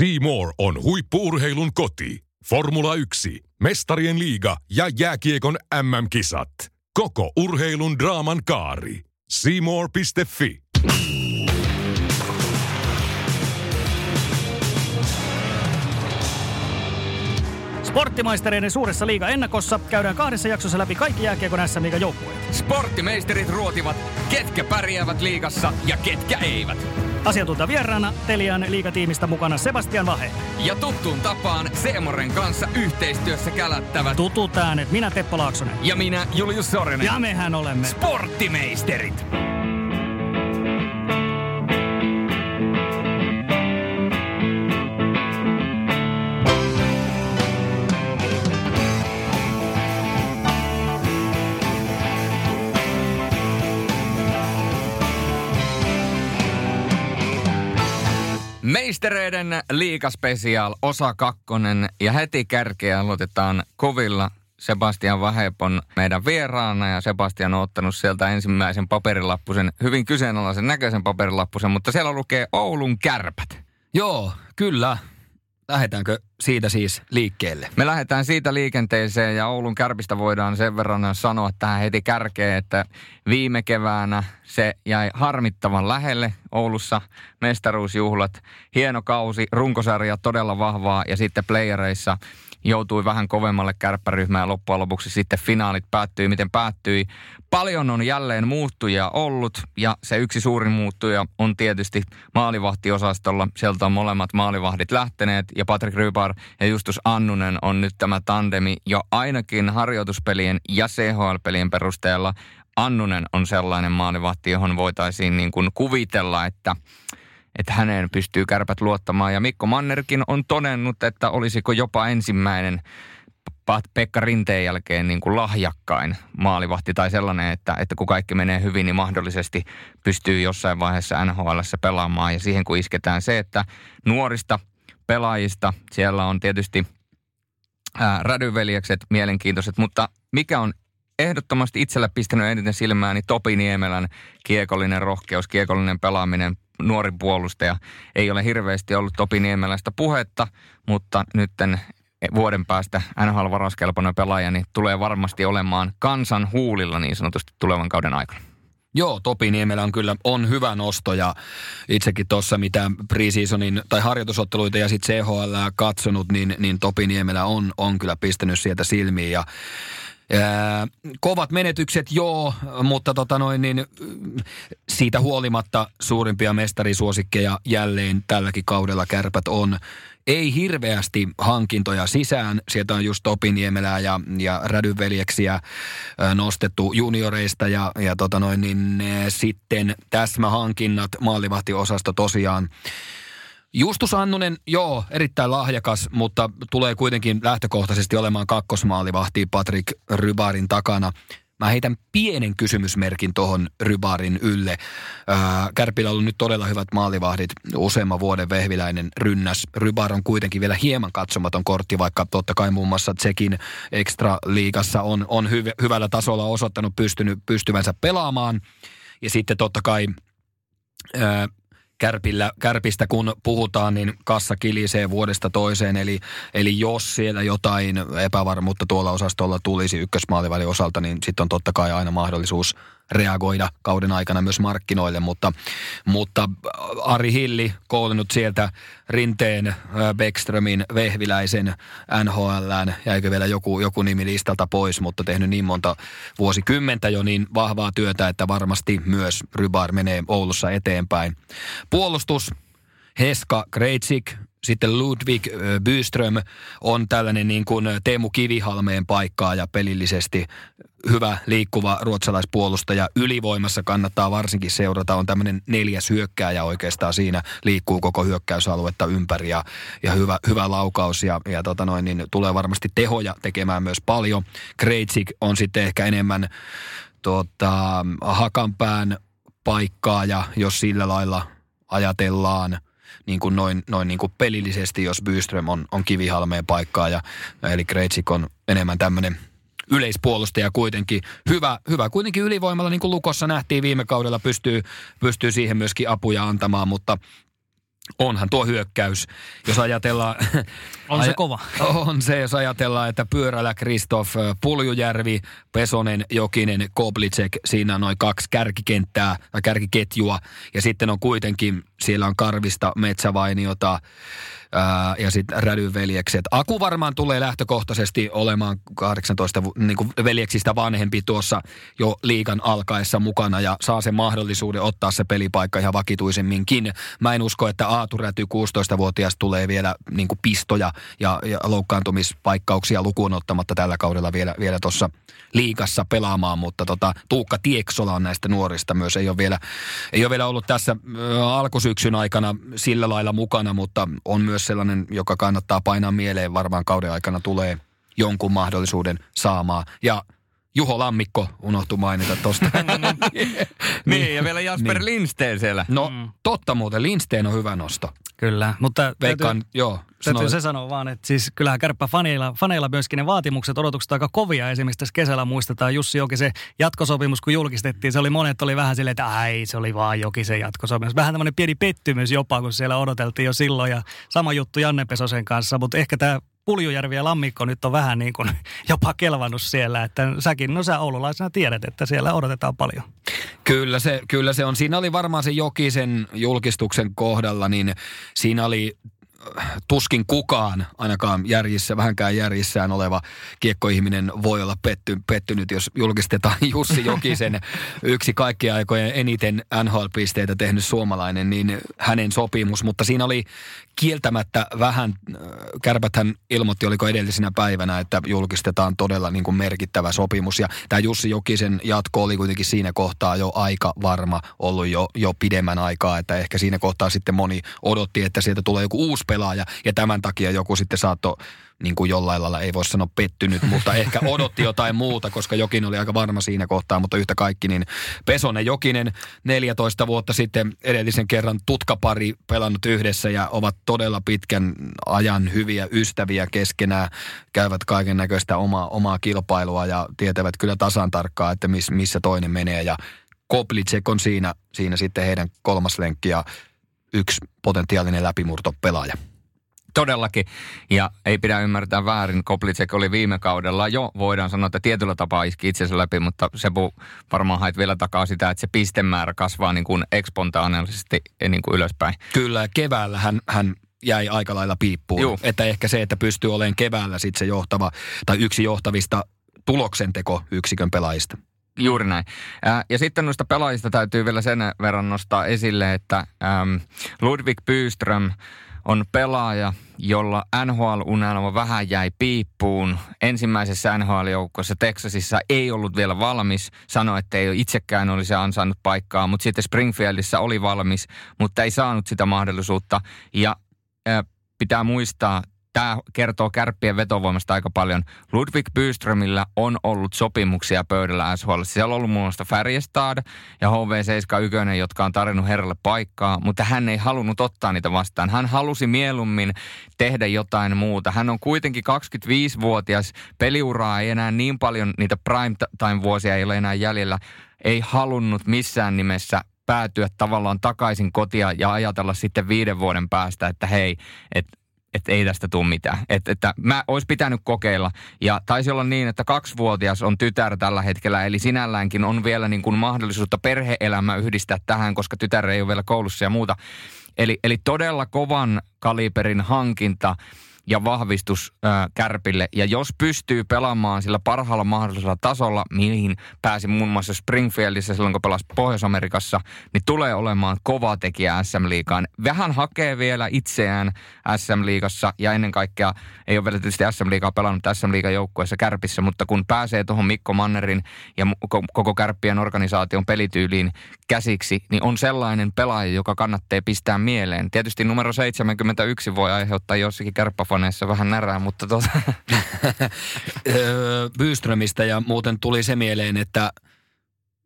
Seymour on huippuurheilun koti. Formula 1, Mestarien liiga ja jääkiekon MM-kisat. Koko urheilun draaman kaari. Seymour.fi. Sporttimaistereiden suuressa liiga ennakossa käydään kahdessa jaksossa läpi kaikki jääkiekon SM joukkueet. Sporttimeisterit ruotivat, ketkä pärjäävät liigassa ja ketkä eivät. Asiantuntija vieraana Telian liigatiimistä mukana Sebastian Vahe. Ja tuttuun tapaan Seemoren kanssa yhteistyössä kälättävät. Tutut äänet, minä Teppo Laaksonen. ja minä Julius Sorinen. Ja mehän olemme. Sporttimeisterit. Meistereiden liikaspesiaal osa kakkonen ja heti kärkeä aloitetaan kovilla. Sebastian Vahepon meidän vieraana ja Sebastian on ottanut sieltä ensimmäisen paperilappusen, hyvin kyseenalaisen näköisen paperilappusen, mutta siellä lukee Oulun kärpät. Joo, kyllä. Lähdetäänkö siitä siis liikkeelle? Me lähdetään siitä liikenteeseen ja Oulun kärpistä voidaan sen verran sanoa tähän heti kärkeen, että viime keväänä se jäi harmittavan lähelle Oulussa mestaruusjuhlat. Hieno kausi, runkosarja todella vahvaa ja sitten playereissa joutui vähän kovemmalle kärppäryhmään loppujen lopuksi sitten finaalit päättyi, miten päättyi. Paljon on jälleen muuttujia ollut ja se yksi suurin muuttuja on tietysti maalivahtiosastolla. Sieltä on molemmat maalivahdit lähteneet ja Patrick Rybar ja Justus Annunen on nyt tämä tandemi jo ainakin harjoituspelien ja CHL-pelien perusteella. Annunen on sellainen maalivahti, johon voitaisiin niin kuin kuvitella, että että häneen pystyy kärpät luottamaan. Ja Mikko Mannerkin on todennut, että olisiko jopa ensimmäinen Pekka Rinteen jälkeen niin kuin lahjakkain maalivahti tai sellainen, että, että kun kaikki menee hyvin, niin mahdollisesti pystyy jossain vaiheessa NHLssä pelaamaan. Ja siihen kun isketään se, että nuorista pelaajista siellä on tietysti rädyveljekset mielenkiintoiset, mutta mikä on ehdottomasti itsellä pistänyt eniten silmään, niin Topi Niemelän kiekollinen rohkeus, kiekollinen pelaaminen, nuori puolustaja. Ei ole hirveästi ollut Topi Niemelästä puhetta, mutta nytten vuoden päästä NHL-varauskelpoinen pelaaja, niin tulee varmasti olemaan kansan huulilla niin sanotusti tulevan kauden aikana. Joo, Topi Niemelä on kyllä on hyvä nosto ja itsekin tuossa mitä preseasonin tai harjoitusotteluita ja sitten CHL katsonut, niin, niin Topi Niemelä on, on kyllä pistänyt sieltä silmiin ja kovat menetykset, joo, mutta tota noin, niin, siitä huolimatta suurimpia mestarisuosikkeja jälleen tälläkin kaudella kärpät on. Ei hirveästi hankintoja sisään. Sieltä on just Topiniemelää ja, ja Rädyveljeksiä nostettu junioreista ja, ja tota noin, niin, sitten täsmähankinnat, maalivahtiosasto tosiaan Justus Annunen, joo, erittäin lahjakas, mutta tulee kuitenkin lähtökohtaisesti olemaan kakkosmaalivahti Patrick Rybarin takana. Mä heitän pienen kysymysmerkin tuohon Rybarin ylle. Ää, Kärpillä on ollut nyt todella hyvät maalivahdit. Useamman vuoden vehviläinen rynnäs. Rybar on kuitenkin vielä hieman katsomaton kortti, vaikka totta kai muun muassa Tsekin ekstra-liigassa on, on hyv- hyvällä tasolla osoittanut pystynyt, pystyvänsä pelaamaan. Ja sitten totta kai ää, Kärpillä, kärpistä kun puhutaan, niin kassa kilisee vuodesta toiseen. Eli, eli jos siellä jotain epävarmuutta tuolla osastolla tulisi ykkösmaalivälin osalta, niin sitten on totta kai aina mahdollisuus reagoida kauden aikana myös markkinoille. Mutta, mutta Ari Hilli koulunut sieltä Rinteen, äh, Beckströmin, Vehviläisen, NHLään, jäikö vielä joku, joku nimi listalta pois, mutta tehnyt niin monta vuosikymmentä jo niin vahvaa työtä, että varmasti myös Rybar menee Oulussa eteenpäin. Puolustus, Heska Kreitsik, sitten Ludwig Byström on tällainen niin kuin Teemu Kivihalmeen paikkaa ja pelillisesti hyvä liikkuva ruotsalaispuolustaja. Ylivoimassa kannattaa varsinkin seurata. On tämmöinen neljäs hyökkääjä oikeastaan siinä. Liikkuu koko hyökkäysaluetta ympäri ja, ja hyvä, hyvä laukaus ja, ja tota noin, niin tulee varmasti tehoja tekemään myös paljon. Kreitsik on sitten ehkä enemmän tota, hakanpään paikkaa ja jos sillä lailla ajatellaan – niin kuin noin, noin niin kuin pelillisesti, jos Byström on, on kivihalmeen paikkaa ja eli Kreitsik on enemmän tämmöinen yleispuolustaja kuitenkin. Hyvä, hyvä kuitenkin ylivoimalla, niin kuin Lukossa nähtiin viime kaudella, pystyy, pystyy siihen myöskin apuja antamaan, mutta Onhan tuo hyökkäys, jos ajatellaan... On se kova. On se, jos ajatellaan, että pyörällä Kristoff Puljujärvi, Pesonen, Jokinen, Koblicek, siinä on noin kaksi kärkikenttää tai kärkiketjua. Ja sitten on kuitenkin, siellä on Karvista, Metsävainiota, ää, ja sitten Rädyn veljekset. Aku varmaan tulee lähtökohtaisesti olemaan 18 niin kuin veljeksistä vanhempi tuossa jo liikan alkaessa mukana ja saa sen mahdollisuuden ottaa se pelipaikka ihan vakituisemminkin. Mä en usko, että Aatu Räty 16-vuotias tulee vielä niin kuin pistoja ja, ja loukkaantumispaikkauksia lukuun ottamatta tällä kaudella vielä, vielä tuossa liikassa pelaamaan, mutta tota, Tuukka Tieksola on näistä nuorista myös, ei ole vielä, ei ole vielä ollut tässä alkusyksyn aikana sillä lailla mukana, mutta on myös sellainen, joka kannattaa painaa mieleen, varmaan kauden aikana tulee jonkun mahdollisuuden saamaan. Ja Juho Lammikko unohtu mainita tosta. niin, ja vielä Jasper niin. Lindsteen siellä. No, mm. totta muuten, Lindsteen on hyvä nosto. Kyllä, mutta Veikkaan, täytyy, joo. Täytyy se sanoa vaan, että siis kyllähän kärppä faneilla, faneilla myöskin ne vaatimukset, odotukset aika kovia. Esimerkiksi tässä kesällä muistetaan Jussi se jatkosopimus, kun julkistettiin. Se oli monet oli vähän silleen, että ai se oli vaan se jatkosopimus. Vähän tämmöinen pieni pettymys jopa, kun siellä odoteltiin jo silloin. Ja sama juttu Janne Pesosen kanssa, mutta ehkä tämä Puljujärvi ja Lammikko nyt on vähän niin kuin jopa kelvannut siellä, että säkin, no sä oululaisena tiedät, että siellä odotetaan paljon. Kyllä se, kyllä se on. Siinä oli varmaan se Jokisen julkistuksen kohdalla, niin siinä oli tuskin kukaan, ainakaan järjissä, vähänkään järjissään oleva kiekkoihminen voi olla petty, pettynyt, jos julkistetaan Jussi Jokisen yksi kaikkien aikojen eniten NHL-pisteitä tehnyt suomalainen, niin hänen sopimus. Mutta siinä oli kieltämättä vähän, äh, Kärpäthän ilmoitti, oliko edellisenä päivänä, että julkistetaan todella niin kuin merkittävä sopimus. Ja tämä Jussi Jokisen jatko oli kuitenkin siinä kohtaa jo aika varma ollut jo, jo pidemmän aikaa, että ehkä siinä kohtaa sitten moni odotti, että sieltä tulee joku uusi pelaaja. Ja tämän takia joku sitten saattoi niin kuin jollain lailla ei voi sanoa pettynyt, mutta ehkä odotti jotain muuta, koska Jokin oli aika varma siinä kohtaa, mutta yhtä kaikki niin Pesonen Jokinen 14 vuotta sitten edellisen kerran tutkapari pelannut yhdessä ja ovat todella pitkän ajan hyviä ystäviä keskenään, käyvät kaiken näköistä omaa, omaa kilpailua ja tietävät kyllä tasan tarkkaan, että miss, missä toinen menee ja Koplicek on siinä, siinä sitten heidän kolmas lenkki ja yksi potentiaalinen läpimurto pelaaja. Todellakin. Ja ei pidä ymmärtää väärin. Koplicek oli viime kaudella jo, voidaan sanoa, että tietyllä tapaa iski itsensä läpi, mutta Sebu varmaan hait vielä takaa sitä, että se pistemäärä kasvaa niin kuin ekspontaanisesti niin kuin ylöspäin. Kyllä, keväällä hän, hän jäi aika lailla piippuun. Juh. Että ehkä se, että pystyy olemaan keväällä sitten se johtava tai yksi johtavista tuloksenteko yksikön pelaajista. Juuri näin. ja sitten noista pelaajista täytyy vielä sen verran nostaa esille, että Ludwig Byström on pelaaja, jolla NHL-unelma vähän jäi piippuun. Ensimmäisessä NHL-joukkossa Texasissa ei ollut vielä valmis. Sanoi, että ei itsekään olisi ansainnut paikkaa, mutta sitten Springfieldissä oli valmis, mutta ei saanut sitä mahdollisuutta. Ja äh, pitää muistaa, tämä kertoo kärppien vetovoimasta aika paljon. Ludwig Byströmillä on ollut sopimuksia pöydällä SHL. Siellä on ollut muun muassa Färjestad ja HV71, jotka on tarjonnut herralle paikkaa, mutta hän ei halunnut ottaa niitä vastaan. Hän halusi mieluummin tehdä jotain muuta. Hän on kuitenkin 25-vuotias, peliuraa ei enää niin paljon, niitä prime time-vuosia ei ole enää jäljellä. Ei halunnut missään nimessä päätyä tavallaan takaisin kotia ja ajatella sitten viiden vuoden päästä, että hei, että että ei tästä tule mitään. Että, että mä olisi pitänyt kokeilla. Ja taisi olla niin, että kaksivuotias on tytär tällä hetkellä, eli sinälläänkin on vielä niin kuin mahdollisuutta perheelämä yhdistää tähän, koska tytär ei ole vielä koulussa ja muuta. Eli, eli todella kovan kaliberin hankinta ja vahvistus ää, Kärpille. Ja jos pystyy pelaamaan sillä parhaalla mahdollisella tasolla, mihin pääsi muun muassa Springfieldissä silloin, kun pelasi Pohjois-Amerikassa, niin tulee olemaan kova tekijä SM-liigaan. Vähän hakee vielä itseään SM-liigassa ja ennen kaikkea ei ole vielä tietysti SM-liigaa pelannut SM-liigan joukkueessa Kärpissä, mutta kun pääsee tuohon Mikko Mannerin ja koko Kärppien organisaation pelityyliin käsiksi, niin on sellainen pelaaja, joka kannattaa pistää mieleen. Tietysti numero 71 voi aiheuttaa jossakin kärppäfaneissa vähän närää, mutta tota... Byströmistä ja muuten tuli se mieleen, että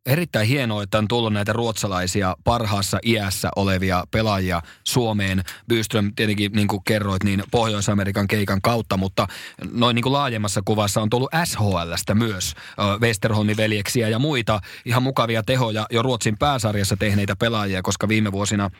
erittäin hienoa, että on tullut näitä ruotsalaisia parhaassa iässä olevia pelaajia Suomeen. Byström tietenkin, niin kuin kerroit, niin Pohjois-Amerikan keikan kautta, mutta noin niin kuin laajemmassa kuvassa on tullut SHLstä myös Westerholmin veljeksiä ja muita ihan mukavia tehoja jo Ruotsin pääsarjassa tehneitä pelaajia, koska viime vuosina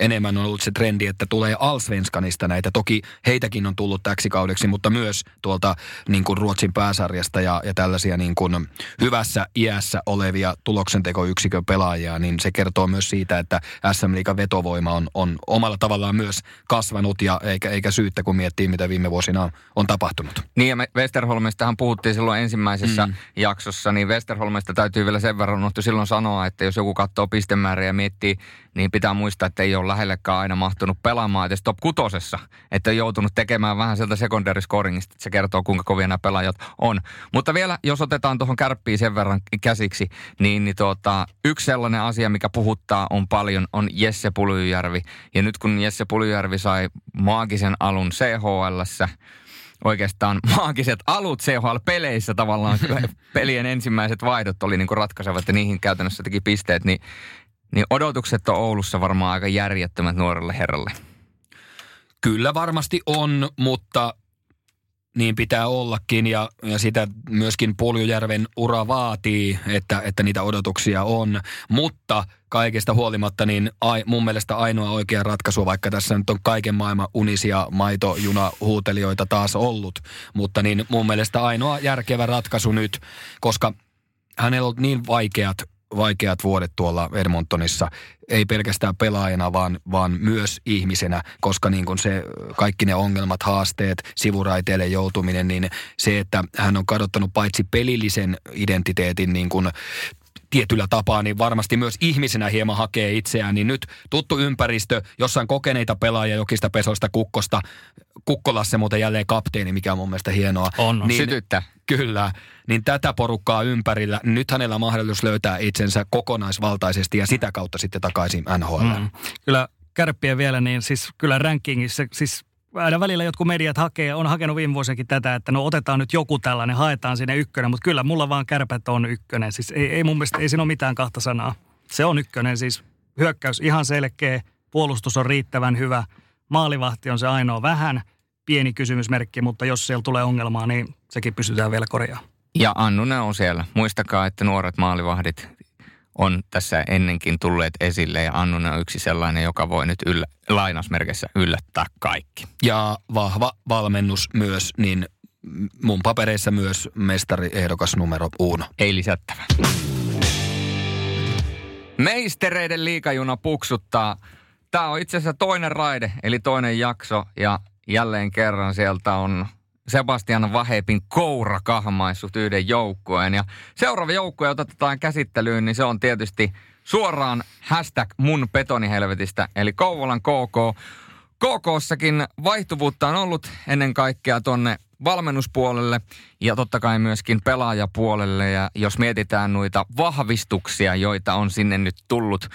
enemmän on ollut se trendi, että tulee Alsvenskanista näitä. Toki heitäkin on tullut täksi kaudeksi, mutta myös tuolta niin kuin Ruotsin pääsarjasta ja, ja tällaisia niin kuin hyvässä iässä olevia tuloksentekoyksikön pelaajia, niin se kertoo myös siitä, että SM Liigan vetovoima on, on omalla tavallaan myös kasvanut ja eikä, eikä syyttä, kun miettii, mitä viime vuosina on, on tapahtunut. Niin ja me Westerholmistahan puhuttiin silloin ensimmäisessä mm. jaksossa, niin Westerholmista täytyy vielä sen verran unohtu silloin sanoa, että jos joku katsoo pistemääriä ja miettii, niin pitää muistaa, että ei ole lähellekään aina mahtunut pelaamaan edes top kutosessa, että on joutunut tekemään vähän sieltä secondary scoringista, että se kertoo kuinka kovia nämä pelaajat on. Mutta vielä, jos otetaan tuohon kärppiin sen verran käsiksi, niin, niin tuota, yksi sellainen asia, mikä puhuttaa on paljon, on Jesse Pulyjärvi. Ja nyt kun Jesse Pulyjärvi sai maagisen alun CHLssä, oikeastaan maagiset alut CHL-peleissä tavallaan. Pelien ensimmäiset vaihdot oli niin kuin ratkaisevat ja niihin käytännössä teki pisteet, niin, niin odotukset on Oulussa varmaan aika järjettömät nuorelle herralle. Kyllä varmasti on, mutta niin pitää ollakin ja, ja sitä myöskin Puljujärven ura vaatii, että, että niitä odotuksia on. Mutta kaikesta huolimatta niin ai, mun mielestä ainoa oikea ratkaisu, vaikka tässä nyt on kaiken maailman unisia maitojuna huutelijoita taas ollut, mutta niin mun mielestä ainoa järkevä ratkaisu nyt, koska hänellä on niin vaikeat vaikeat vuodet tuolla Edmontonissa, ei pelkästään pelaajana, vaan, vaan myös ihmisenä, koska niin kuin se, kaikki ne ongelmat, haasteet, sivuraiteille joutuminen, niin se, että hän on kadottanut paitsi pelillisen identiteetin niin kuin tietyllä tapaa, niin varmasti myös ihmisenä hieman hakee itseään. Niin nyt tuttu ympäristö, jossain kokeneita pelaajia jokista pesoista kukkosta. Kukkolassa muuten jälleen kapteeni, mikä on mun mielestä hienoa. On, on. Niin, Sytyttä. Kyllä. Niin tätä porukkaa ympärillä, nyt hänellä on mahdollisuus löytää itsensä kokonaisvaltaisesti ja sitä kautta sitten takaisin NHL. Mm. Kyllä kärppiä vielä, niin siis kyllä rankingissa, siis aina välillä jotkut mediat hakee, on hakenut viime vuosinakin tätä, että no otetaan nyt joku tällainen, haetaan sinne ykkönen, mutta kyllä mulla vaan kärpät on ykkönen. Siis ei, ei mun mielestä, ei siinä ole mitään kahta sanaa. Se on ykkönen, siis hyökkäys ihan selkeä, puolustus on riittävän hyvä, maalivahti on se ainoa vähän, pieni kysymysmerkki, mutta jos siellä tulee ongelmaa, niin sekin pystytään vielä korjaamaan. Ja Annunen on siellä. Muistakaa, että nuoret maalivahdit on tässä ennenkin tulleet esille ja Annunen on yksi sellainen, joka voi nyt yllä, lainausmerkeissä yllättää kaikki. Ja vahva valmennus myös, niin mun papereissa myös mestariehdokas numero uno. Ei lisättävä. Meistereiden liikajuna puksuttaa. Tämä on itse asiassa toinen raide, eli toinen jakso ja jälleen kerran sieltä on Sebastian Vahepin koura kahmaissut yhden joukkueen. Ja seuraava joukkue, jota otetaan käsittelyyn, niin se on tietysti suoraan hashtag mun betonihelvetistä, eli Kouvolan KK. KKssakin vaihtuvuutta on ollut ennen kaikkea tonne valmennuspuolelle ja totta kai myöskin pelaajapuolelle. Ja jos mietitään noita vahvistuksia, joita on sinne nyt tullut,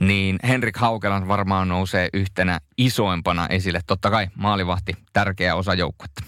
niin Henrik Haukelan varmaan nousee yhtenä isoimpana esille. Totta kai maalivahti, tärkeä osa joukkuetta.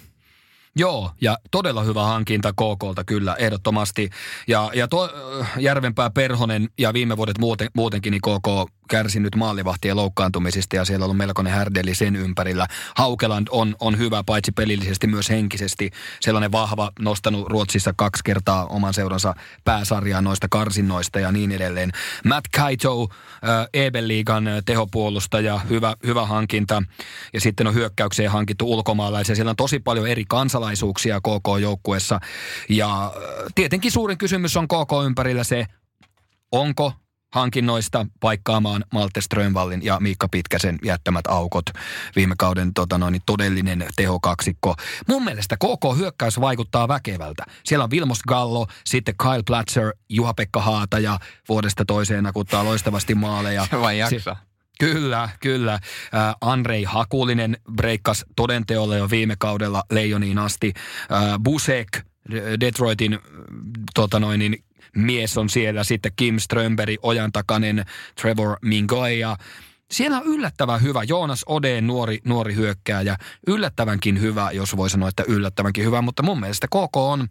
Joo, ja todella hyvä hankinta KKlta kyllä, ehdottomasti. Ja, ja tuo Järvenpää Perhonen ja viime vuodet muuten, muutenkin niin KK kärsinyt maalivahtien loukkaantumisista ja siellä on ollut melkoinen härdeli sen ympärillä. Haukeland on, on hyvä paitsi pelillisesti myös henkisesti. Sellainen vahva, nostanut Ruotsissa kaksi kertaa oman seuransa pääsarjaa noista karsinnoista ja niin edelleen. Matt Kaito, äh, Ebeliigan tehopuolustaja, hyvä, hyvä hankinta. Ja sitten on hyökkäykseen hankittu ulkomaalaisia. Siellä on tosi paljon eri kansalaisuuksia KK-joukkuessa. Ja äh, tietenkin suurin kysymys on KK ympärillä se, onko hankinnoista paikkaamaan Malte Strömvallin ja Miikka Pitkäsen jättämät aukot. Viime kauden tota noin, todellinen tehokaksikko. Mun mielestä koko hyökkäys vaikuttaa väkevältä. Siellä on Vilmos Gallo, sitten Kyle Platzer, Juha-Pekka Haata ja vuodesta toiseen nakuttaa loistavasti maaleja. Se vai jaksa. Kyllä, kyllä. Äh, Andrei Hakulinen breikkas todenteolle jo viime kaudella Leijoniin asti. Äh, Busek, Detroitin tota noin, niin mies on siellä, sitten Kim Strömberg, ojan takainen Trevor Mingoy ja siellä on yllättävän hyvä, Joonas Odeen nuori, nuori hyökkääjä, yllättävänkin hyvä, jos voi sanoa, että yllättävänkin hyvä, mutta mun mielestä KK on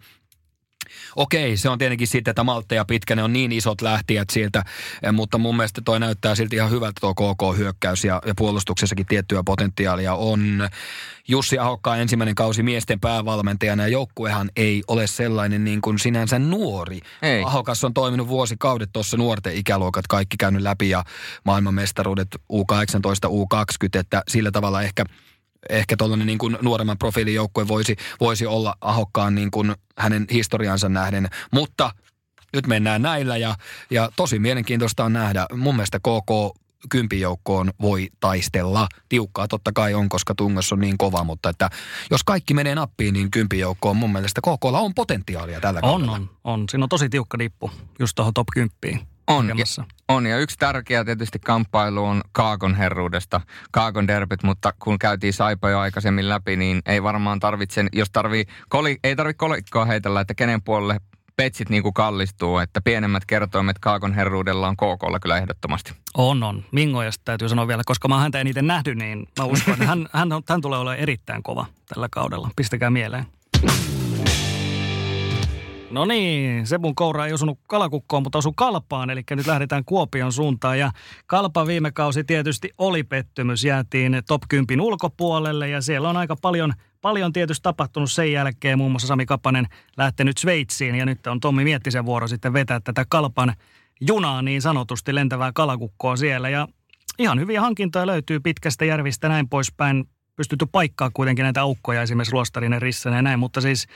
Okei, se on tietenkin sitten, että Malte ja Pitkänen on niin isot lähtijät sieltä, eh, mutta mun mielestä toi näyttää silti ihan hyvältä tuo KK-hyökkäys ja, ja puolustuksessakin tiettyä potentiaalia on. Jussi Ahokkaan ensimmäinen kausi miesten päävalmentajana ja joukkuehan ei ole sellainen niin kuin sinänsä nuori. Ei. Ahokas on toiminut vuosikaudet tuossa nuorten ikäluokat, kaikki käynyt läpi ja maailmanmestaruudet U18, U20, että sillä tavalla ehkä – ehkä tuollainen niin kuin nuoremman profiilin joukkue voisi, voisi olla ahokkaan niin kuin hänen historiansa nähden. Mutta nyt mennään näillä ja, ja tosi mielenkiintoista on nähdä. Mun mielestä KK kympijoukkoon voi taistella. Tiukkaa totta kai on, koska tungos on niin kova, mutta että jos kaikki menee nappiin, niin kympijoukkoon mun mielestä KKlla on potentiaalia tällä On, kaudella. on, on. Siinä on tosi tiukka dippu just tuohon top 10. On, ja, on, ja yksi tärkeä tietysti kamppailu on Kaakon herruudesta, Kaakon derbyt, mutta kun käytiin Saipa jo aikaisemmin läpi, niin ei varmaan tarvitse, jos tarvii, koli, ei tarvitse kolikkoa heitellä, että kenen puolelle petsit niin kuin kallistuu, että pienemmät kertoimet Kaakon herruudella on KKlla kyllä ehdottomasti. On, on. Mingojasta täytyy sanoa vielä, koska mä oon häntä eniten nähnyt, niin mä uskon, että hän, hän, hän tulee olemaan erittäin kova tällä kaudella. Pistäkää mieleen. No niin, Sebun koura ei osunut kalakukkoon, mutta osui kalpaan, eli nyt lähdetään Kuopion suuntaan. Ja kalpa viime kausi tietysti oli pettymys, jäätiin top 10 ulkopuolelle ja siellä on aika paljon, paljon tietysti tapahtunut sen jälkeen. Muun muassa Sami Kapanen lähtenyt Sveitsiin ja nyt on Tommi Miettisen vuoro sitten vetää tätä kalpan junaa niin sanotusti, lentävää kalakukkoa siellä. Ja ihan hyviä hankintoja löytyy pitkästä järvistä näin poispäin. Pystytty paikkaa kuitenkin näitä aukkoja esimerkiksi Luostarinen, Rissanen ja näin, mutta siis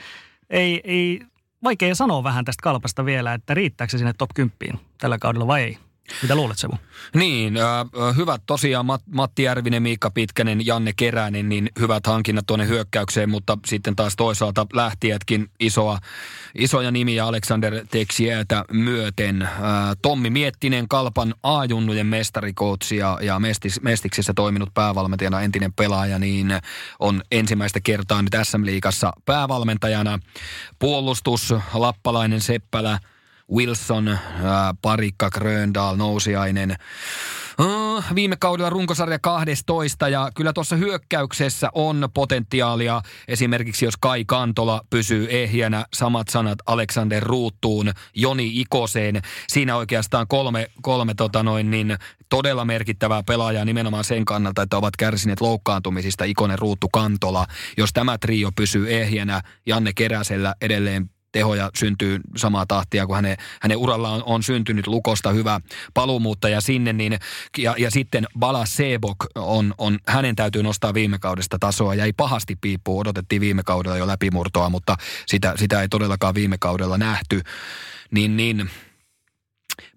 ei, ei, vaikea sanoa vähän tästä kalpasta vielä, että riittääkö se sinne top 10 tällä kaudella vai ei. Mitä luulet Sebu? Niin, äh, hyvät tosiaan Mat, Matti Järvinen, Miikka Pitkänen, Janne Keränen, niin hyvät hankinnat tuonne hyökkäykseen, mutta sitten taas toisaalta lähtijätkin isoa, isoja nimiä Alexander Texietä myöten. Äh, Tommi Miettinen, Kalpan A-junnujen mestarikoutsi ja, ja mestis, Mestiksessä toiminut päävalmentajana, entinen pelaaja, niin on ensimmäistä kertaa nyt SM-liigassa päävalmentajana. Puolustus, Lappalainen Seppälä, Wilson, ää, Parikka, Gröndal, Nousiainen. Ah, Viime kaudella runkosarja 12 ja kyllä tuossa hyökkäyksessä on potentiaalia. Esimerkiksi jos Kai Kantola pysyy ehjänä, samat sanat Alexander Ruuttuun, Joni Ikoseen. Siinä oikeastaan kolme, kolme tota noin, niin todella merkittävää pelaajaa nimenomaan sen kannalta, että ovat kärsineet loukkaantumisista Ikonen, Ruuttu, Kantola. Jos tämä trio pysyy ehjänä, Janne Keräsellä edelleen tehoja syntyy samaa tahtia, kun hänen, hänen uralla on, on syntynyt Lukosta hyvä paluumuuttaja sinne, niin, ja, ja sitten Bala Sebok on, on, hänen täytyy nostaa viime kaudesta tasoa, jäi pahasti piippuun, odotettiin viime kaudella jo läpimurtoa, mutta sitä, sitä ei todellakaan viime kaudella nähty, niin, niin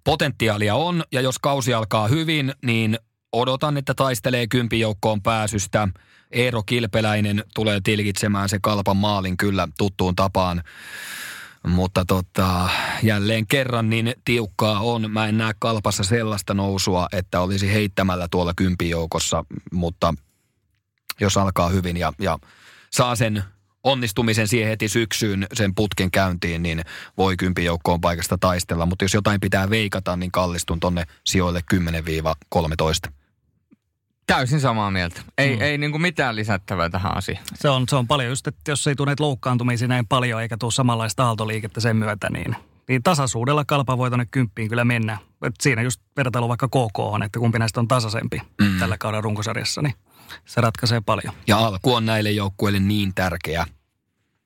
potentiaalia on, ja jos kausi alkaa hyvin, niin odotan, että taistelee kympijoukkoon pääsystä. Eero Kilpeläinen tulee tilkitsemään se kalpan maalin kyllä tuttuun tapaan. Mutta tota, jälleen kerran niin tiukkaa on. Mä en näe kalpassa sellaista nousua, että olisi heittämällä tuolla kympijoukossa, mutta jos alkaa hyvin ja, ja saa sen onnistumisen siihen heti syksyyn sen putken käyntiin, niin voi kympijoukkoon paikasta taistella. Mutta jos jotain pitää veikata, niin kallistun tonne sijoille 10-13. Täysin samaa mieltä. Ei, mm. ei niin kuin mitään lisättävää tähän asiaan. Se on, se on paljon just, että jos ei tule näitä loukkaantumisia näin paljon eikä tule samanlaista aaltoliikettä sen myötä, niin, niin tasaisuudella kalpa voi tuonne kymppiin kyllä mennä. Et siinä just vertailu vaikka KK on, että kumpi näistä on tasaisempi mm. tällä kauden runkosarjassa, niin se ratkaisee paljon. Ja alku on näille joukkueille niin tärkeä.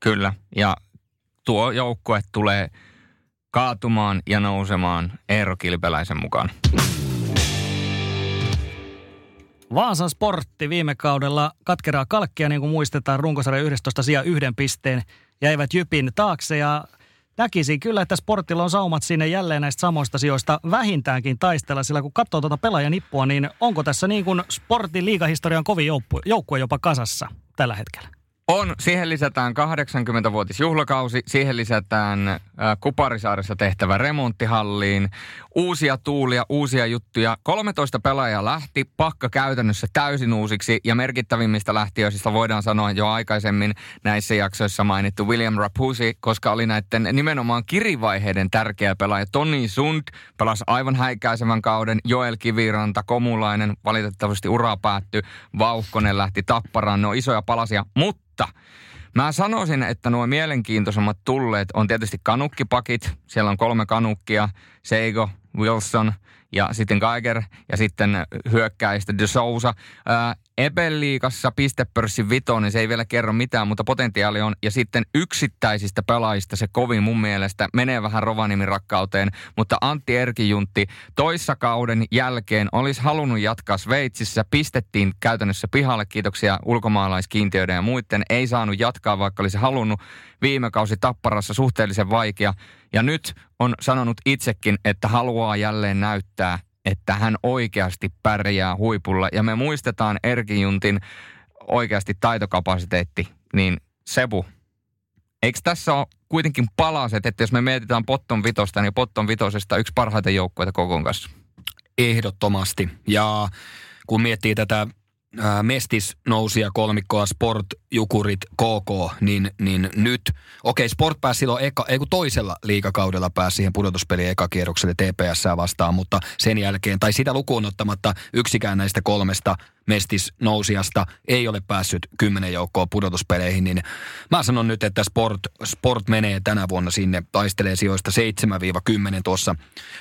Kyllä. Ja tuo joukkue tulee kaatumaan ja nousemaan Eero Kilpeläisen mukaan. Vaasan sportti viime kaudella katkeraa kalkkia, niin kuin muistetaan, runkosarjan 11 sijaan yhden pisteen jäivät Jypin taakse ja näkisin kyllä, että sportilla on saumat sinne jälleen näistä samoista sijoista vähintäänkin taistella, sillä kun katsoo tuota pelaajanippua, niin onko tässä niin kuin sportin liigahistorian kovin joukkue jopa kasassa tällä hetkellä? On, siihen lisätään 80-vuotisjuhlakausi, siihen lisätään äh, Kuparisaaressa tehtävä remonttihalliin, uusia tuulia, uusia juttuja. 13 pelaajaa lähti, pakka käytännössä täysin uusiksi. Ja merkittävimmistä lähtiöistä voidaan sanoa jo aikaisemmin näissä jaksoissa mainittu William Rapusi, koska oli näiden nimenomaan kirivaiheiden tärkeä pelaaja. Toni Sund pelasi aivan häikäisevän kauden, Joel Kiviranta, Komulainen, valitettavasti ura päättyi, Vauhkonen lähti Tapparaan, ne on isoja palasia, mutta mutta Mä sanoisin, että nuo mielenkiintoisemmat tulleet on tietysti kanukkipakit. Siellä on kolme kanukkia, Seigo, Wilson ja sitten Geiger ja sitten hyökkäistä De Sousa. Ää, Ebel-liigassa pistepörssin vitoon, niin se ei vielä kerro mitään, mutta potentiaali on. Ja sitten yksittäisistä pelaajista se kovin mun mielestä menee vähän Rovaniemin rakkauteen, mutta Antti Erkijuntti toissa kauden jälkeen olisi halunnut jatkaa Sveitsissä. Pistettiin käytännössä pihalle, kiitoksia ulkomaalaiskiintiöiden ja muiden. Ei saanut jatkaa, vaikka olisi halunnut. Viime kausi Tapparassa suhteellisen vaikea. Ja nyt on sanonut itsekin, että haluaa jälleen näyttää, että hän oikeasti pärjää huipulla. Ja me muistetaan Erkijuntin oikeasti taitokapasiteetti, niin Sebu, eikö tässä ole kuitenkin palaset, että jos me mietitään Potton vitosta, niin Potton vitosesta yksi parhaita joukkoita kokon kanssa? Ehdottomasti. Ja kun miettii tätä ää, Mestis nousia kolmikkoa, Sport, Jukurit, KK, niin, niin nyt, okei, Sport pääsi silloin eka, ei kun toisella liikakaudella pääsi siihen pudotuspeliin ekakierrokselle TPS vastaan, mutta sen jälkeen, tai sitä lukuun ottamatta yksikään näistä kolmesta mestis nousiasta ei ole päässyt kymmenen joukkoa pudotuspeleihin, niin mä sanon nyt, että Sport, Sport menee tänä vuonna sinne, taistelee sijoista 7-10 tuossa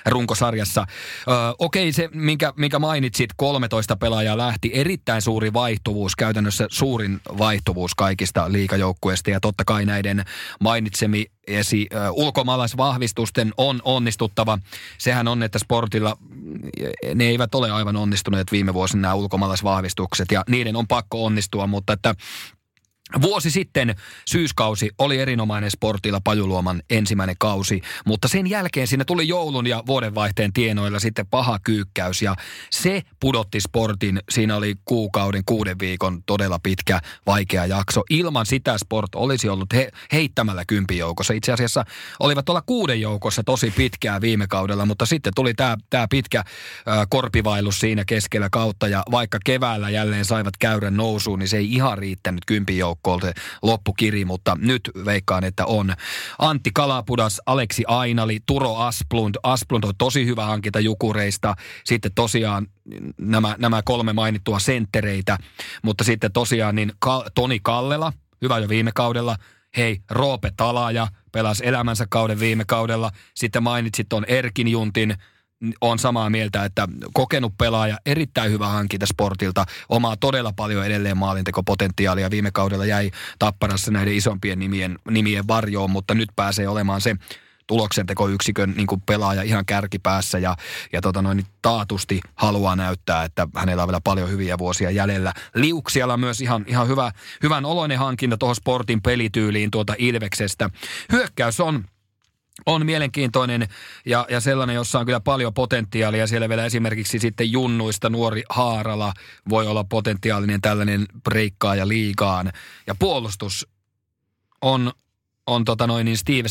runkosarjassa. Öö, okei, se minkä, minkä mainitsit, 13 pelaajaa lähti, erittäin suuri vaihtuvuus, käytännössä suurin vaihtuvuus kaikista liikajoukkueista ja totta kai näiden mainitsemi esi, äh, ulkomaalaisvahvistusten on onnistuttava. Sehän on, että sportilla ne eivät ole aivan onnistuneet viime vuosina nämä ulkomaalaisvahvistukset ja niiden on pakko onnistua, mutta että Vuosi sitten syyskausi oli erinomainen sportilla Pajuluoman ensimmäinen kausi, mutta sen jälkeen siinä tuli joulun ja vuodenvaihteen tienoilla sitten paha kyykkäys ja se pudotti sportin. Siinä oli kuukauden, kuuden viikon todella pitkä, vaikea jakso. Ilman sitä sport olisi ollut he, heittämällä kympijoukossa. Itse asiassa olivat olla kuuden joukossa tosi pitkää viime kaudella, mutta sitten tuli tämä tää pitkä äh, korpivailus siinä keskellä kautta ja vaikka keväällä jälleen saivat käydä nousuun, niin se ei ihan riittänyt kympijoukkoon joukkoon loppukiri, mutta nyt veikkaan, että on. Antti Kalapudas, Aleksi Ainali, Turo Asplund. Asplund on tosi hyvä hankinta Jukureista. Sitten tosiaan nämä, nämä kolme mainittua senttereitä, mutta sitten tosiaan niin Ka- Toni Kallela, hyvä jo viime kaudella. Hei, Roope Talaja pelasi elämänsä kauden viime kaudella. Sitten mainitsit tuon Erkin Juntin, on samaa mieltä, että kokenut pelaaja, erittäin hyvä hankinta sportilta, omaa todella paljon edelleen maalintekopotentiaalia. Viime kaudella jäi Tapparassa näiden isompien nimien, nimien varjoon, mutta nyt pääsee olemaan se tuloksentekoyksikön niin kuin pelaaja ihan kärkipäässä ja, ja tota noin, niin taatusti haluaa näyttää, että hänellä on vielä paljon hyviä vuosia jäljellä. Liuksialla myös ihan, ihan hyvä, hyvän oloinen hankinta tuohon sportin pelityyliin tuota Ilveksestä. Hyökkäys on on mielenkiintoinen ja, ja sellainen, jossa on kyllä paljon potentiaalia. Siellä vielä esimerkiksi sitten junnuista nuori Haarala voi olla potentiaalinen tällainen breikkaaja liigaan. Ja puolustus on on tota noin, niin Steve,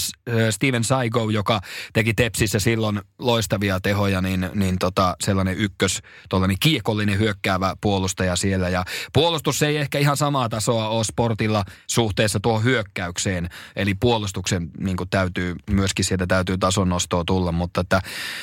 Steven Saigo, joka teki Tepsissä silloin loistavia tehoja, niin, niin tota, sellainen ykkös, tuollainen kiekollinen hyökkäävä puolustaja siellä. Ja puolustus ei ehkä ihan samaa tasoa ole sportilla suhteessa tuohon hyökkäykseen, eli puolustuksen niin täytyy, myöskin sieltä täytyy tason nostoa tulla, mutta että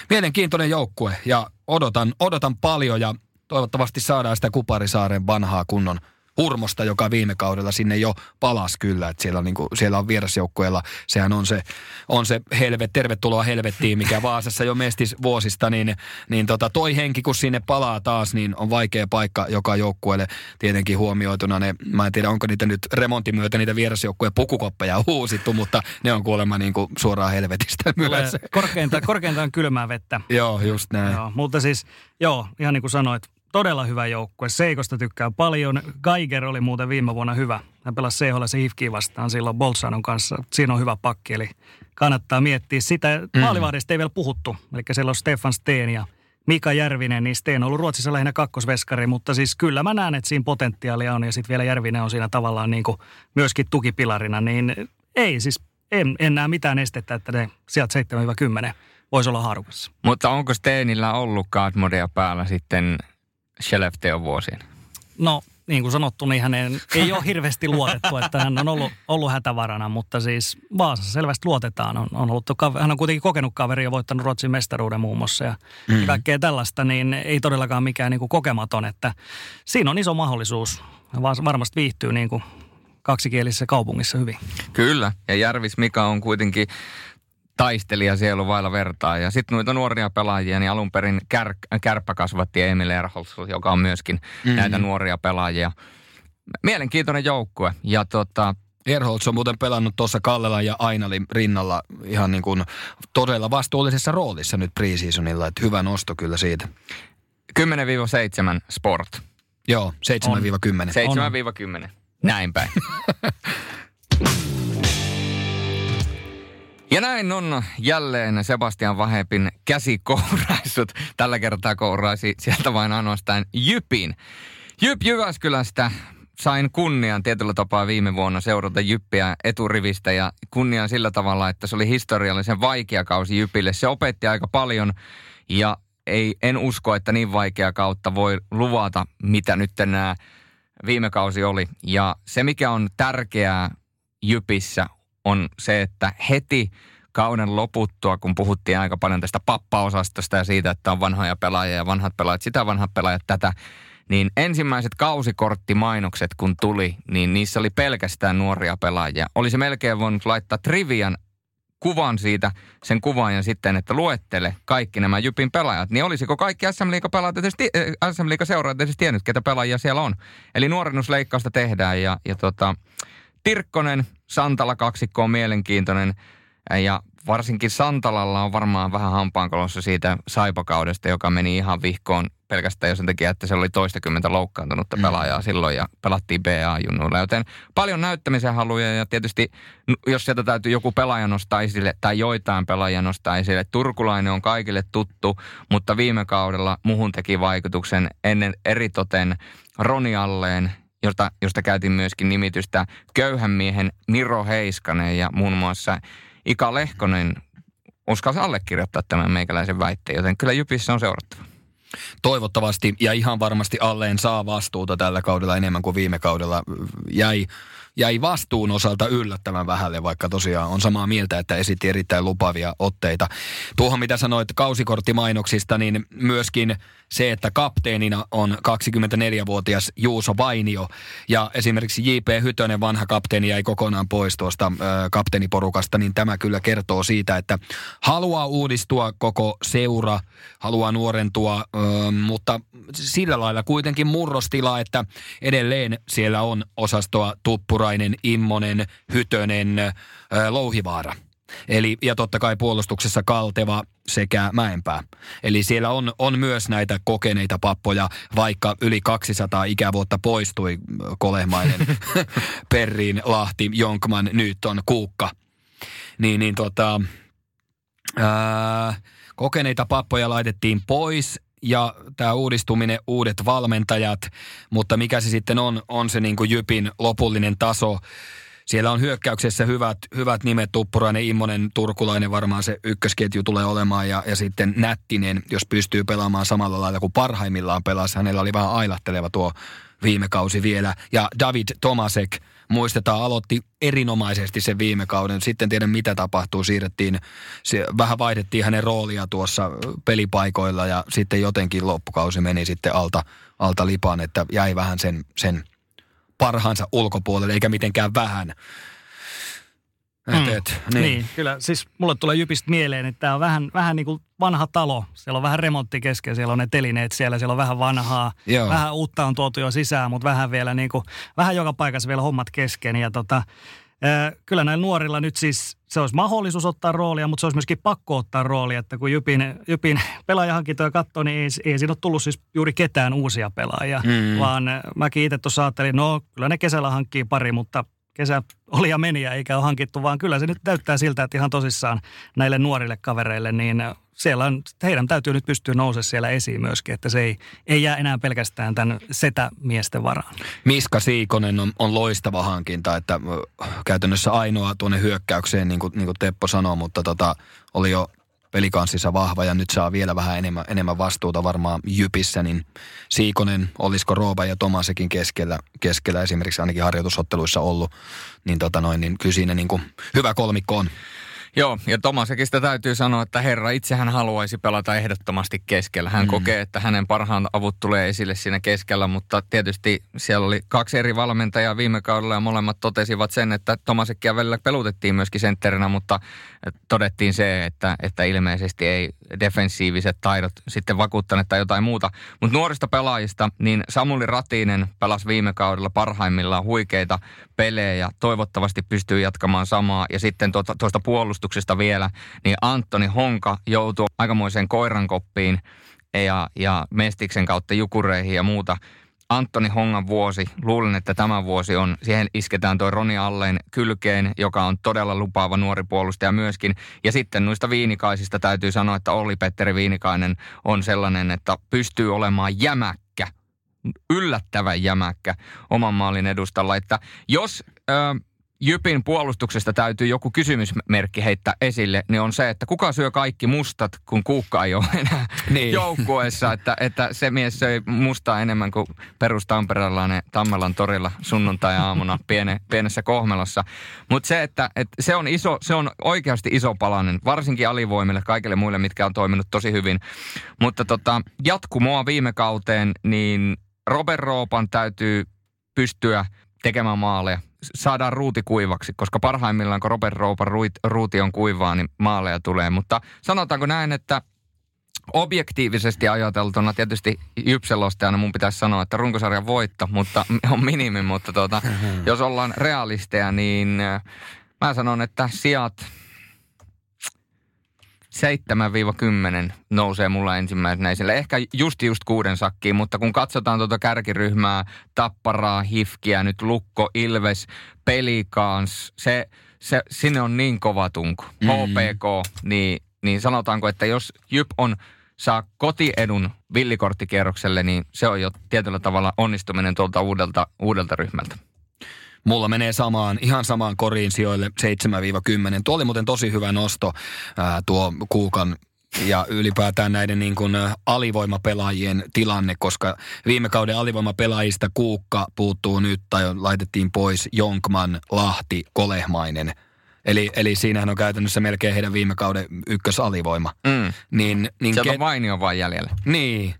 mielenkiintoinen joukkue ja odotan, odotan paljon ja toivottavasti saadaan sitä Kuparisaaren vanhaa kunnon hurmosta, joka viime kaudella sinne jo palas kyllä. Että siellä, on, niin kuin, siellä on vierasjoukkueella, sehän on se, on se helvet, tervetuloa helvettiin, mikä Vaasassa jo mestis vuosista, niin, niin tota, toi henki, kun sinne palaa taas, niin on vaikea paikka joka joukkueelle tietenkin huomioituna. Ne, mä en tiedä, onko niitä nyt remontin myötä niitä vierasjoukkueen pukukoppeja uusittu, mutta ne on kuulemma niin kuin suoraan helvetistä myös. Korkeintaan, korkeintaan kylmää vettä. joo, just näin. Joo, mutta siis, joo, ihan niin kuin sanoit, todella hyvä joukkue. Seikosta tykkää paljon. Geiger oli muuten viime vuonna hyvä. Hän pelasi CHL se Hifkiin vastaan silloin Bolsanon kanssa. Siinä on hyvä pakki, eli kannattaa miettiä sitä. Mm. Maalivahdista ei vielä puhuttu. Eli siellä on Stefan Steen ja Mika Järvinen, niin Steen on ollut Ruotsissa lähinnä kakkosveskari, mutta siis kyllä mä näen, että siinä potentiaalia on ja sitten vielä Järvinen on siinä tavallaan niin kuin myöskin tukipilarina, niin ei siis en, en näe mitään estettä, että ne sieltä 7-10 voisi olla haarukassa. Mutta onko Steenillä ollut Godmodia päällä sitten Skellefteon vuosiin? No, niin kuin sanottu, niin hänen ei ole hirveästi luotettu, että hän on ollut, ollut hätävarana, mutta siis Vaasassa selvästi luotetaan. On, on ollut, hän on kuitenkin kokenut kaveri ja voittanut Ruotsin mestaruuden muun muassa ja, ja kaikkea tällaista, niin ei todellakaan mikään niin kuin kokematon, että siinä on iso mahdollisuus. Varmasti viihtyy niin kuin kaksikielisessä kaupungissa hyvin. Kyllä, ja Järvis Mika on kuitenkin taistelija sielu vailla vertaa. Ja sitten noita nuoria pelaajia, niin alun perin kär, kärppä kasvatti Emil Erholz, joka on myöskin mm-hmm. näitä nuoria pelaajia. Mielenkiintoinen joukkue. Ja tota, Erholz on muuten pelannut tuossa Kallelan ja Ainalin rinnalla ihan niin kuin todella vastuullisessa roolissa nyt preseasonilla, että hyvä nosto kyllä siitä. 10-7 sport. Joo, 7-10. 7-10. Näin päin. Ja näin on jälleen Sebastian Vahepin käsi kouraissut. Tällä kertaa kouraisi sieltä vain ainoastaan Jypin. Jyp Jyväskylästä sain kunnian tietyllä tapaa viime vuonna seurata Jyppiä eturivistä ja kunnian sillä tavalla, että se oli historiallisen vaikea kausi Jypille. Se opetti aika paljon ja ei, en usko, että niin vaikea kautta voi luvata, mitä nyt nämä viime kausi oli. Ja se, mikä on tärkeää Jypissä, on se, että heti kauden loputtua, kun puhuttiin aika paljon tästä pappaosastosta ja siitä, että on vanhoja pelaajia ja vanhat pelaajat, sitä vanhat pelaajat tätä, niin ensimmäiset kausikorttimainokset kun tuli, niin niissä oli pelkästään nuoria pelaajia. Olisi melkein voinut laittaa trivian kuvan siitä, sen kuvan ja sitten, että luettele kaikki nämä Jypin pelaajat, niin olisiko kaikki SM Liiga pelaajat edes, äh, SM Liiga seuraajat edes tiennyt, ketä pelaajia siellä on. Eli nuorennusleikkausta tehdään ja, ja tota, Tirkkonen, Santala kaksikko on mielenkiintoinen ja varsinkin Santalalla on varmaan vähän hampaankolossa siitä saipakaudesta, joka meni ihan vihkoon pelkästään jo sen takia, että se oli toistakymmentä loukkaantunutta mm. pelaajaa silloin ja pelattiin BA-junnuilla. Joten paljon näyttämisen haluja ja tietysti jos sieltä täytyy joku pelaaja nostaa esille tai joitain pelaajia nostaa esille. Turkulainen on kaikille tuttu, mutta viime kaudella muhun teki vaikutuksen ennen eritoten Roni Josta, josta käytiin myöskin nimitystä köyhän miehen Miro Heiskanen ja muun muassa Ika Lehkonen uskalsi allekirjoittaa tämän meikäläisen väitteen, joten kyllä Jypissä on seurattava. Toivottavasti ja ihan varmasti alleen saa vastuuta tällä kaudella enemmän kuin viime kaudella. Jäi jäi vastuun osalta yllättävän vähälle, vaikka tosiaan on samaa mieltä, että esitti erittäin lupavia otteita. Tuohon mitä sanoit kausikorttimainoksista, niin myöskin se, että kapteenina on 24-vuotias Juuso Vainio ja esimerkiksi J.P. Hytönen, vanha kapteeni, jäi kokonaan pois tuosta ö, kapteeniporukasta, niin tämä kyllä kertoo siitä, että haluaa uudistua koko seura, haluaa nuorentua, ö, mutta sillä lailla kuitenkin murrostila, että edelleen siellä on osastoa Tuppurainen, Immonen, Hytönen, Louhivaara. Eli, ja totta kai puolustuksessa Kalteva sekä Mäenpää. Eli siellä on, on myös näitä kokeneita pappoja, vaikka yli 200 ikävuotta poistui Kolehmainen, Perrin, Lahti, Jonkman, nyt on Kuukka. Niin, niin tota, ää, kokeneita pappoja laitettiin pois ja tämä uudistuminen, uudet valmentajat, mutta mikä se sitten on, on se niin kuin Jypin lopullinen taso. Siellä on hyökkäyksessä hyvät, hyvät nimet, Tuppurainen, Immonen, Turkulainen varmaan se ykkösketju tulee olemaan ja, ja sitten Nättinen, jos pystyy pelaamaan samalla lailla kuin parhaimmillaan pelasi. Hänellä oli vähän ailahteleva tuo viime kausi vielä. Ja David Tomasek, muistetaan, aloitti erinomaisesti sen viime kauden. Sitten tiedän mitä tapahtuu, siirrettiin, se, vähän vaihdettiin hänen roolia tuossa pelipaikoilla ja sitten jotenkin loppukausi meni sitten alta, alta lipaan, että jäi vähän sen, sen parhaansa ulkopuolelle, eikä mitenkään vähän. Et, mm. et, niin. niin, kyllä. Siis mulle tulee Jypistä mieleen, että tämä on vähän, vähän niin kuin vanha talo. Siellä on vähän remontti kesken, siellä on ne telineet siellä, siellä on vähän vanhaa. Joo. Vähän uutta on tuotu jo sisään, mutta vähän vielä niin kuin, vähän joka paikassa vielä hommat kesken. Ja tota, kyllä näillä nuorilla nyt siis se olisi mahdollisuus ottaa roolia, mutta se olisi myöskin pakko ottaa roolia, että kun Jypin, Jypin pelaajahankintoja katsoo, niin ei, ei siinä ole tullut siis juuri ketään uusia pelaajia, mm. vaan mäkin itse tuossa ajattelin, no kyllä ne kesällä hankkii pari, mutta kesä oli ja meni ja eikä ole hankittu, vaan kyllä se nyt näyttää siltä, että ihan tosissaan näille nuorille kavereille, niin siellä on, heidän täytyy nyt pystyä nousemaan siellä esiin myöskin, että se ei, ei jää enää pelkästään tämän setämiesten varaan. Miska Siikonen on, on loistava hankinta, että käytännössä ainoa tuonne hyökkäykseen, niin kuin, niin kuin Teppo sanoi, mutta tota, oli jo pelikanssissa vahva ja nyt saa vielä vähän enemmän, enemmän vastuuta varmaan Jypissä, niin Siikonen, olisiko Rooba ja Tomasekin keskellä, keskellä esimerkiksi ainakin harjoitusotteluissa ollut, niin, tota noin, niin kyllä siinä niin kuin hyvä kolmikko on. Joo, ja Tomasekista täytyy sanoa, että herra itsehän haluaisi pelata ehdottomasti keskellä. Hän mm. kokee, että hänen parhaan avut tulee esille siinä keskellä, mutta tietysti siellä oli kaksi eri valmentajaa viime kaudella ja molemmat totesivat sen, että Tomasekkia välillä pelutettiin myöskin sentterinä, mutta todettiin se, että, että ilmeisesti ei defensiiviset taidot sitten vakuuttaneet tai jotain muuta. Mutta nuorista pelaajista, niin Samuli Ratinen pelasi viime kaudella parhaimmillaan huikeita pelejä ja toivottavasti pystyy jatkamaan samaa. Ja sitten tuota, tuosta puolustuksesta vielä, niin Antoni Honka joutuu aikamoiseen koirankoppiin ja, ja Mestiksen kautta jukureihin ja muuta. Antoni Hongan vuosi, luulen, että tämä vuosi on, siihen isketään toi Roni Alleen kylkeen, joka on todella lupaava nuori puolustaja myöskin. Ja sitten noista viinikaisista täytyy sanoa, että Olli Petteri Viinikainen on sellainen, että pystyy olemaan jämäkkä, yllättävän jämäkkä oman maalin edustalla. Että jos... Ö, Jypin puolustuksesta täytyy joku kysymysmerkki heittää esille, niin on se, että kuka syö kaikki mustat, kun kuukka ei ole enää niin. joukkueessa. Että, että se mies söi mustaa enemmän kuin perustamperelainen Tammelan torilla sunnuntai-aamuna piene, pienessä kohmelossa. Mutta se, että, että se, on iso, se on oikeasti iso palanen, varsinkin alivoimille, kaikille muille, mitkä on toiminut tosi hyvin. Mutta tota, jatkumoa viime kauteen, niin Robert Roopan täytyy pystyä tekemään maaleja saadaan ruuti kuivaksi, koska parhaimmillaan kun Robert Roupan ruuti on kuivaa, niin maaleja tulee. Mutta sanotaanko näin, että objektiivisesti ajateltuna tietysti Jypselostajana mun pitäisi sanoa, että runkosarjan voitto, mutta on minimi, mutta tuota, jos ollaan realisteja, niin äh, mä sanon, että sijat 7-10 nousee mulla ensimmäisenä esille. Ehkä just just kuuden sakkiin, mutta kun katsotaan tuota kärkiryhmää, Tapparaa, Hifkiä, nyt Lukko, Ilves, Pelikans, se, se, sinne on niin kova tunku. Mm. HPK, niin, niin sanotaanko, että jos Jyp on saa kotiedun villikorttikierrokselle, niin se on jo tietyllä tavalla onnistuminen tuolta uudelta, uudelta ryhmältä. Mulla menee samaan, ihan samaan koriin sijoille 7-10. Tuo oli muuten tosi hyvä nosto ää, tuo Kuukan ja ylipäätään näiden niin kuin alivoimapelaajien tilanne, koska viime kauden alivoimapelaajista Kuukka puuttuu nyt tai laitettiin pois Jonkman, Lahti, Kolehmainen. Eli, eli siinähän on käytännössä melkein heidän viime kauden ykkösalivoima. Mm. Niin, niin Sieltä ket... on Vainio vain jäljellä. Niin,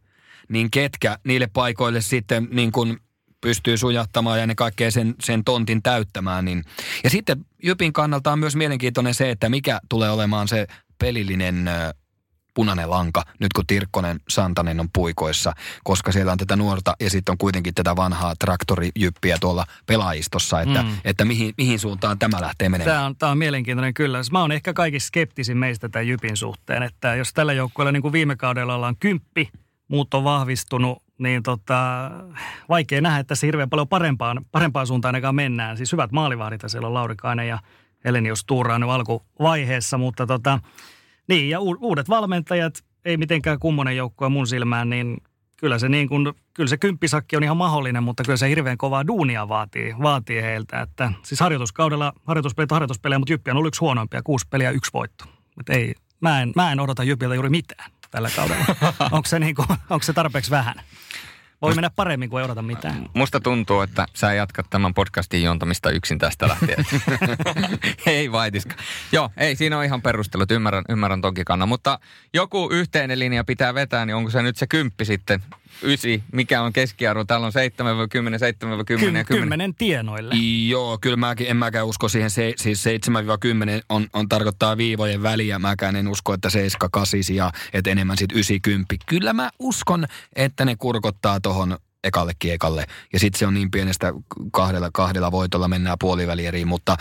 niin ketkä niille paikoille sitten niin kuin pystyy sujattamaan ja ne kaikkea sen, sen tontin täyttämään. Niin. Ja sitten Jypin kannalta on myös mielenkiintoinen se, että mikä tulee olemaan se pelillinen punainen lanka, nyt kun Tirkkonen Santanen on puikoissa, koska siellä on tätä nuorta ja sitten on kuitenkin tätä vanhaa traktorijyppiä tuolla pelaajistossa, että, mm. että mihin, mihin suuntaan tämä lähtee menemään. Tämä on, tämä on mielenkiintoinen kyllä. Mä oon ehkä kaikista skeptisin meistä tämän Jypin suhteen, että jos tällä joukkueella niin kuin viime kaudella ollaan kymppi, muut on vahvistunut, niin tota, vaikea nähdä, että se hirveän paljon parempaan, parempaan suuntaan ainakaan mennään. Siis hyvät maalivahdit, siellä on Laurikainen ja Elenius Tuurainen alkuvaiheessa, mutta tota, niin, ja uudet valmentajat, ei mitenkään kummonen joukkue mun silmään, niin kyllä se, niin kun, kyllä se kymppisakki on ihan mahdollinen, mutta kyllä se hirveän kovaa duunia vaatii, vaatii heiltä. Että, siis harjoituskaudella harjoituspelit harjoituspelejä, mutta Jyppi on ollut yksi huonoimpia, kuusi peliä, yksi voitto. Et ei, mä, en, mä en odota Jypiltä juuri mitään tällä kaudella. onko, se niin kuin, onko se tarpeeksi vähän? Voi mennä paremmin kuin ei odota mitään. Musta tuntuu, että sä jatkat tämän podcastin juontamista yksin tästä lähtien. ei vaitiska. Joo, ei, siinä on ihan perustelut. Ymmärrän, ymmärrän toki kannan. Mutta joku yhteinen linja pitää vetää, niin onko se nyt se kymppi sitten ysi, mikä on keskiarvo? Täällä on 7-10, 7-10 ja 10. 10 tienoille. Joo, kyllä mäkin, en mäkään usko siihen, se, siis 7-10 on, on tarkoittaa viivojen väliä. Mäkään en usko, että 7 8 ja että enemmän sitten 90. Kyllä mä uskon, että ne kurkottaa tuohon ekalle kiekalle. Ja sitten se on niin pienestä kahdella, kahdella voitolla mennään puolivälieriin, mutta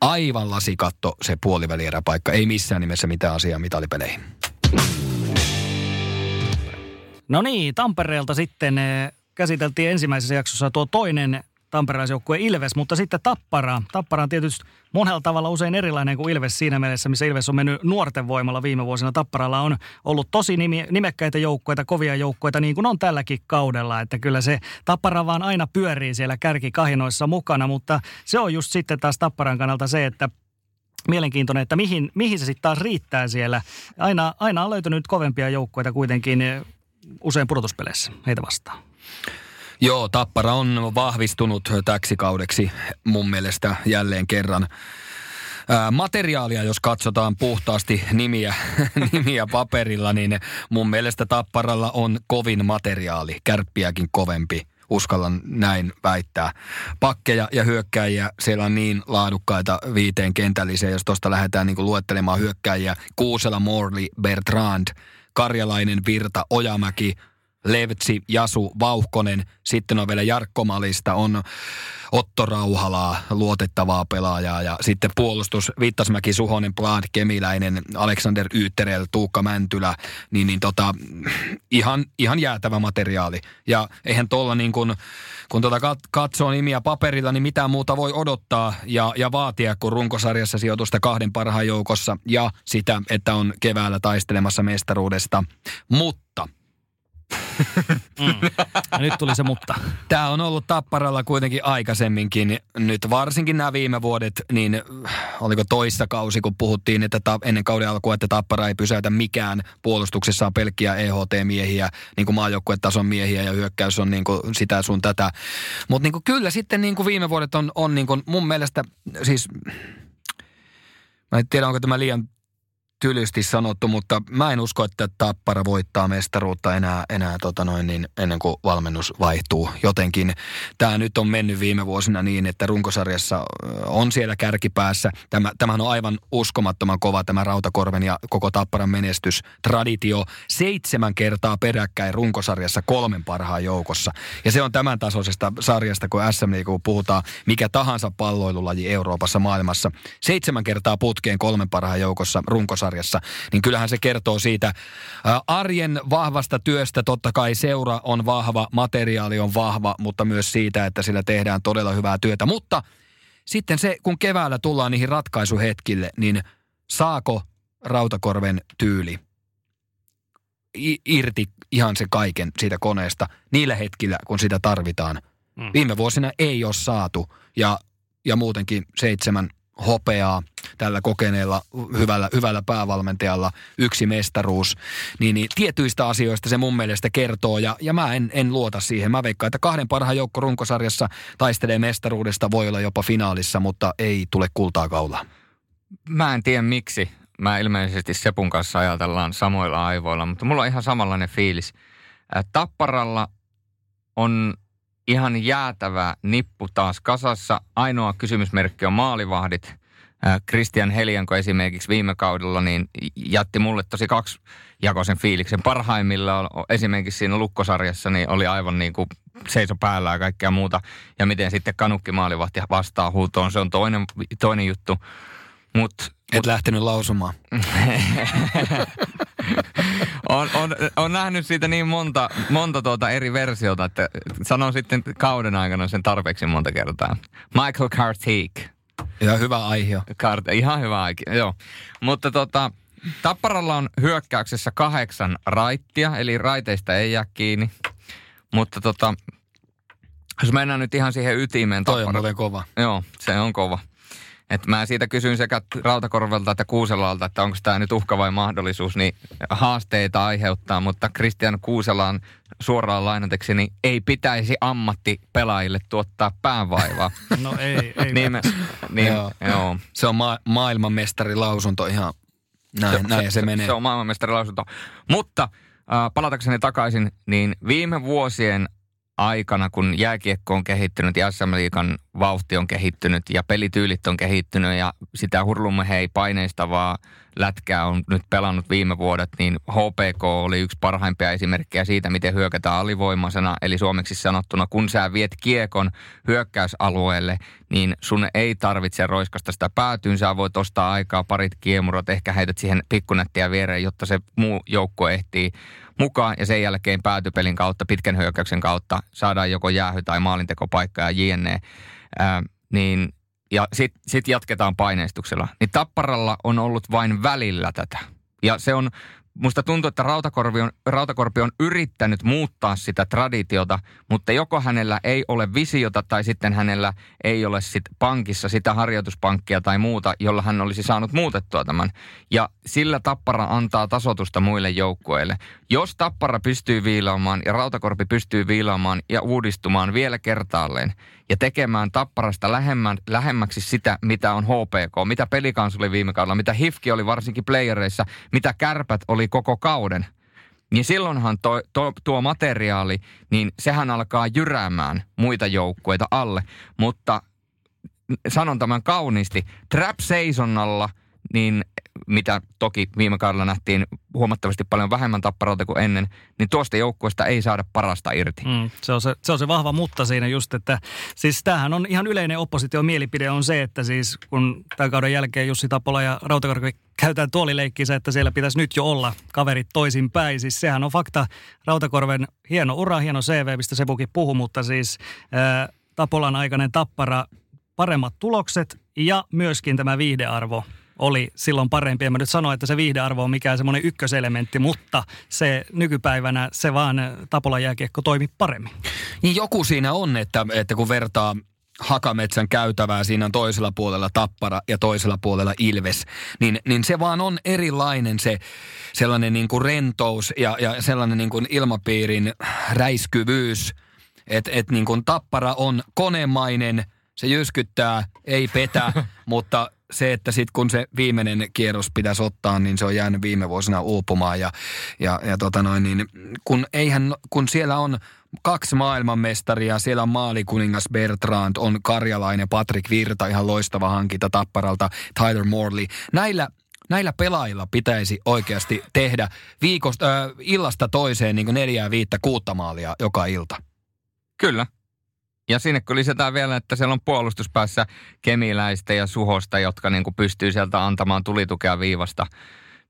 aivan lasikatto se puolivälieräpaikka. Ei missään nimessä mitään asiaa mitalipeleihin. No niin, Tampereelta sitten eh, käsiteltiin ensimmäisessä jaksossa tuo toinen tamperelaisjoukkue Ilves, mutta sitten Tappara. Tappara on tietysti monella tavalla usein erilainen kuin Ilves siinä mielessä, missä Ilves on mennyt nuorten voimalla viime vuosina. Tapparalla on ollut tosi nimi, nimekkäitä joukkueita, kovia joukkueita, niin kuin on tälläkin kaudella. Että kyllä se Tappara vaan aina pyörii siellä kärkikahinoissa mukana, mutta se on just sitten taas Tapparan kannalta se, että mielenkiintoinen, että mihin, mihin se sitten taas riittää siellä. Aina, aina on löytynyt kovempia joukkueita kuitenkin usein pudotuspeleissä heitä vastaan. Joo, Tappara on vahvistunut täksi kaudeksi mun mielestä jälleen kerran. Materiaalia, jos katsotaan puhtaasti nimiä, nimiä paperilla, niin mun mielestä Tapparalla on kovin materiaali, kärppiäkin kovempi uskallan näin väittää. Pakkeja ja hyökkäjiä, siellä on niin laadukkaita viiteen kentälliseen, jos tuosta lähdetään niin luettelemaan hyökkäjiä. Kuusela, Morley, Bertrand, Karjalainen, Virta, Ojamäki, Levtsi, Jasu, Vauhkonen. Sitten on vielä Jarkko Malista, on Otto Rauhalaa, luotettavaa pelaajaa. Ja sitten puolustus Vittasmäki, Suhonen, Plaad, Kemiläinen, Alexander Yytterel, Tuukka Mäntylä. Niin, niin tota, ihan, ihan jäätävä materiaali. Ja eihän tuolla niin kuin, kun tuota katsoo nimiä paperilla, niin mitään muuta voi odottaa ja, ja vaatia kuin runkosarjassa sijoitusta kahden parhaan joukossa ja sitä, että on keväällä taistelemassa mestaruudesta. Mutta – Mm. Nyt tuli se mutta. Tämä on ollut Tapparalla kuitenkin aikaisemminkin. Nyt varsinkin nämä viime vuodet, niin oliko toissa kausi, kun puhuttiin että ta, ennen kauden alkua, että Tappara ei pysäytä mikään. Puolustuksessa pelkkiä EHT-miehiä, niin kuin maajoukkuetason miehiä ja hyökkäys on niin kuin sitä sun tätä. Mutta niin kyllä sitten niin kuin viime vuodet on, on niin kuin mun mielestä siis... Mä en tiedä, onko tämä liian tylysti sanottu, mutta mä en usko, että Tappara voittaa mestaruutta enää, enää tota noin, niin ennen kuin valmennus vaihtuu. Jotenkin tämä nyt on mennyt viime vuosina niin, että runkosarjassa on siellä kärkipäässä. Tämä, tämähän on aivan uskomattoman kova tämä Rautakorven ja koko Tapparan menestys. Traditio seitsemän kertaa peräkkäin runkosarjassa kolmen parhaan joukossa. Ja se on tämän tasoisesta sarjasta, kun SM kun puhutaan mikä tahansa palloilulaji Euroopassa, maailmassa. Seitsemän kertaa putkeen kolmen parhaan joukossa runkosarjassa sarjassa, niin kyllähän se kertoo siitä arjen vahvasta työstä. Totta kai seura on vahva, materiaali on vahva, mutta myös siitä, että sillä tehdään todella hyvää työtä. Mutta sitten se, kun keväällä tullaan niihin ratkaisuhetkille, niin saako Rautakorven tyyli irti ihan se kaiken siitä koneesta niillä hetkillä, kun sitä tarvitaan. Mm. Viime vuosina ei ole saatu ja, ja muutenkin seitsemän hopeaa tällä kokeneella hyvällä, hyvällä päävalmentajalla, yksi mestaruus, niin, niin tietyistä asioista se mun mielestä kertoo ja, ja mä en, en luota siihen. Mä veikkaan, että kahden parhaan joukko runkosarjassa taistelee mestaruudesta, voi olla jopa finaalissa, mutta ei tule kultaa kaulaa. Mä en tiedä miksi. Mä ilmeisesti Sepun kanssa ajatellaan samoilla aivoilla, mutta mulla on ihan samanlainen fiilis. Tapparalla on ihan jäätävä nippu taas kasassa. Ainoa kysymysmerkki on maalivahdit. Christian Helianko esimerkiksi viime kaudella niin jätti mulle tosi kaksi jakoisen fiiliksen. Parhaimmillaan esimerkiksi siinä lukkosarjassa niin oli aivan niin kuin seiso päällä ja kaikkea muuta. Ja miten sitten kanukki maalivahti vastaa huutoon, se on toinen, toinen juttu. Mut, Et mut, lähtenyt lausumaan. on, on, on, nähnyt siitä niin monta, monta tuota eri versiota, että sanon sitten kauden aikana sen tarpeeksi monta kertaa. Michael Cartier. Ihan hyvä aihe. Kart, ihan hyvä aihe, joo. Mutta tota, Tapparalla on hyökkäyksessä kahdeksan raittia, eli raiteista ei jää kiinni. Mutta tota, jos mennään nyt ihan siihen ytimeen. Toi Tappara, on kova. Joo, se on kova. Et mä siitä kysyin sekä Rautakorvelta että Kuuselalta, että onko tämä nyt uhka vai mahdollisuus, niin haasteita aiheuttaa, mutta Kristian Kuuselaan suoraan lainateksi, niin ei pitäisi ammattipelaajille tuottaa päänvaivaa. No ei, ei. niin, me, niin joo. joo. Se on ma- maailmanmestarilausunto ihan näin, se, näin se, se menee. Se on maailmanmestarilausunto. Mutta äh, palatakseni takaisin, niin viime vuosien aikana, kun jääkiekko on kehittynyt ja SM Liikan vauhti on kehittynyt ja pelityylit on kehittynyt ja sitä hurlumme hei paineistavaa lätkää on nyt pelannut viime vuodet, niin HPK oli yksi parhaimpia esimerkkejä siitä, miten hyökätään alivoimaisena. Eli suomeksi sanottuna, kun sä viet kiekon hyökkäysalueelle, niin sun ei tarvitse roiskasta sitä päätyyn. Sä voit ostaa aikaa parit kiemurot, ehkä heität siihen pikkunettiä viereen, jotta se muu joukko ehtii mukaan ja sen jälkeen päätypelin kautta, pitkän hyökkäyksen kautta saadaan joko jäähy- tai maalintekopaikka ja jne. Ää, niin ja sitten sit jatketaan paineistuksella. Niin Tapparalla on ollut vain välillä tätä. Ja se on musta tuntuu, että Rautakorpi on, Rautakorpi on yrittänyt muuttaa sitä traditiota, mutta joko hänellä ei ole visiota tai sitten hänellä ei ole sit pankissa sitä harjoituspankkia tai muuta, jolla hän olisi saanut muutettua tämän. Ja sillä Tappara antaa tasotusta muille joukkueille. Jos Tappara pystyy viilaamaan ja Rautakorpi pystyy viilaamaan ja uudistumaan vielä kertaalleen ja tekemään Tapparasta lähemmän, lähemmäksi sitä, mitä on HPK, mitä pelikans oli viime kaudella, mitä Hifki oli varsinkin playereissa, mitä kärpät oli koko kauden, niin silloinhan to, to, tuo materiaali, niin sehän alkaa jyräämään muita joukkueita alle. Mutta sanon tämän kauniisti, trap-seisonnalla, niin mitä toki viime kaudella nähtiin huomattavasti paljon vähemmän tapparalta kuin ennen, niin tuosta joukkueesta ei saada parasta irti. Mm, se, on se, se on se vahva mutta siinä just, että siis tämähän on ihan yleinen opposition mielipide on se, että siis kun tämän kauden jälkeen Jussi Tapola ja Rautakorvi käytetään tuolileikkinsä, että siellä pitäisi nyt jo olla kaverit toisinpäin. Siis sehän on fakta. Rautakorven hieno ura, hieno CV, mistä Sebukin puhuu, mutta siis ää, Tapolan aikainen tappara, paremmat tulokset ja myöskin tämä viihdearvo oli silloin parempi. En mä nyt sano, että se viihdearvo on mikään semmoinen ykköselementti, mutta se nykypäivänä se vaan Tapolan jääkiekko toimi paremmin. Niin joku siinä on, että, että kun vertaa Hakametsän käytävää, siinä on toisella puolella Tappara ja toisella puolella Ilves, niin, niin se vaan on erilainen se sellainen niin kuin rentous ja, ja sellainen niin kuin ilmapiirin räiskyvyys, että et niin Tappara on konemainen, se jyskyttää, ei petä, mutta se, että sitten kun se viimeinen kierros pitäisi ottaa, niin se on jäänyt viime vuosina uupumaan. Ja, ja, ja tota noin, niin kun, eihän, kun siellä on kaksi maailmanmestaria, siellä on maalikuningas Bertrand, on karjalainen Patrick Virta, ihan loistava hankinta Tapparalta, Tyler Morley. Näillä näillä pelaajilla pitäisi oikeasti tehdä viikosta, äh, illasta toiseen niin neljää, viittä, kuutta maalia joka ilta. Kyllä, ja sinne kun lisätään vielä, että siellä on puolustuspäässä kemiläistä ja suhosta, jotka niin kuin pystyy sieltä antamaan tulitukea viivasta,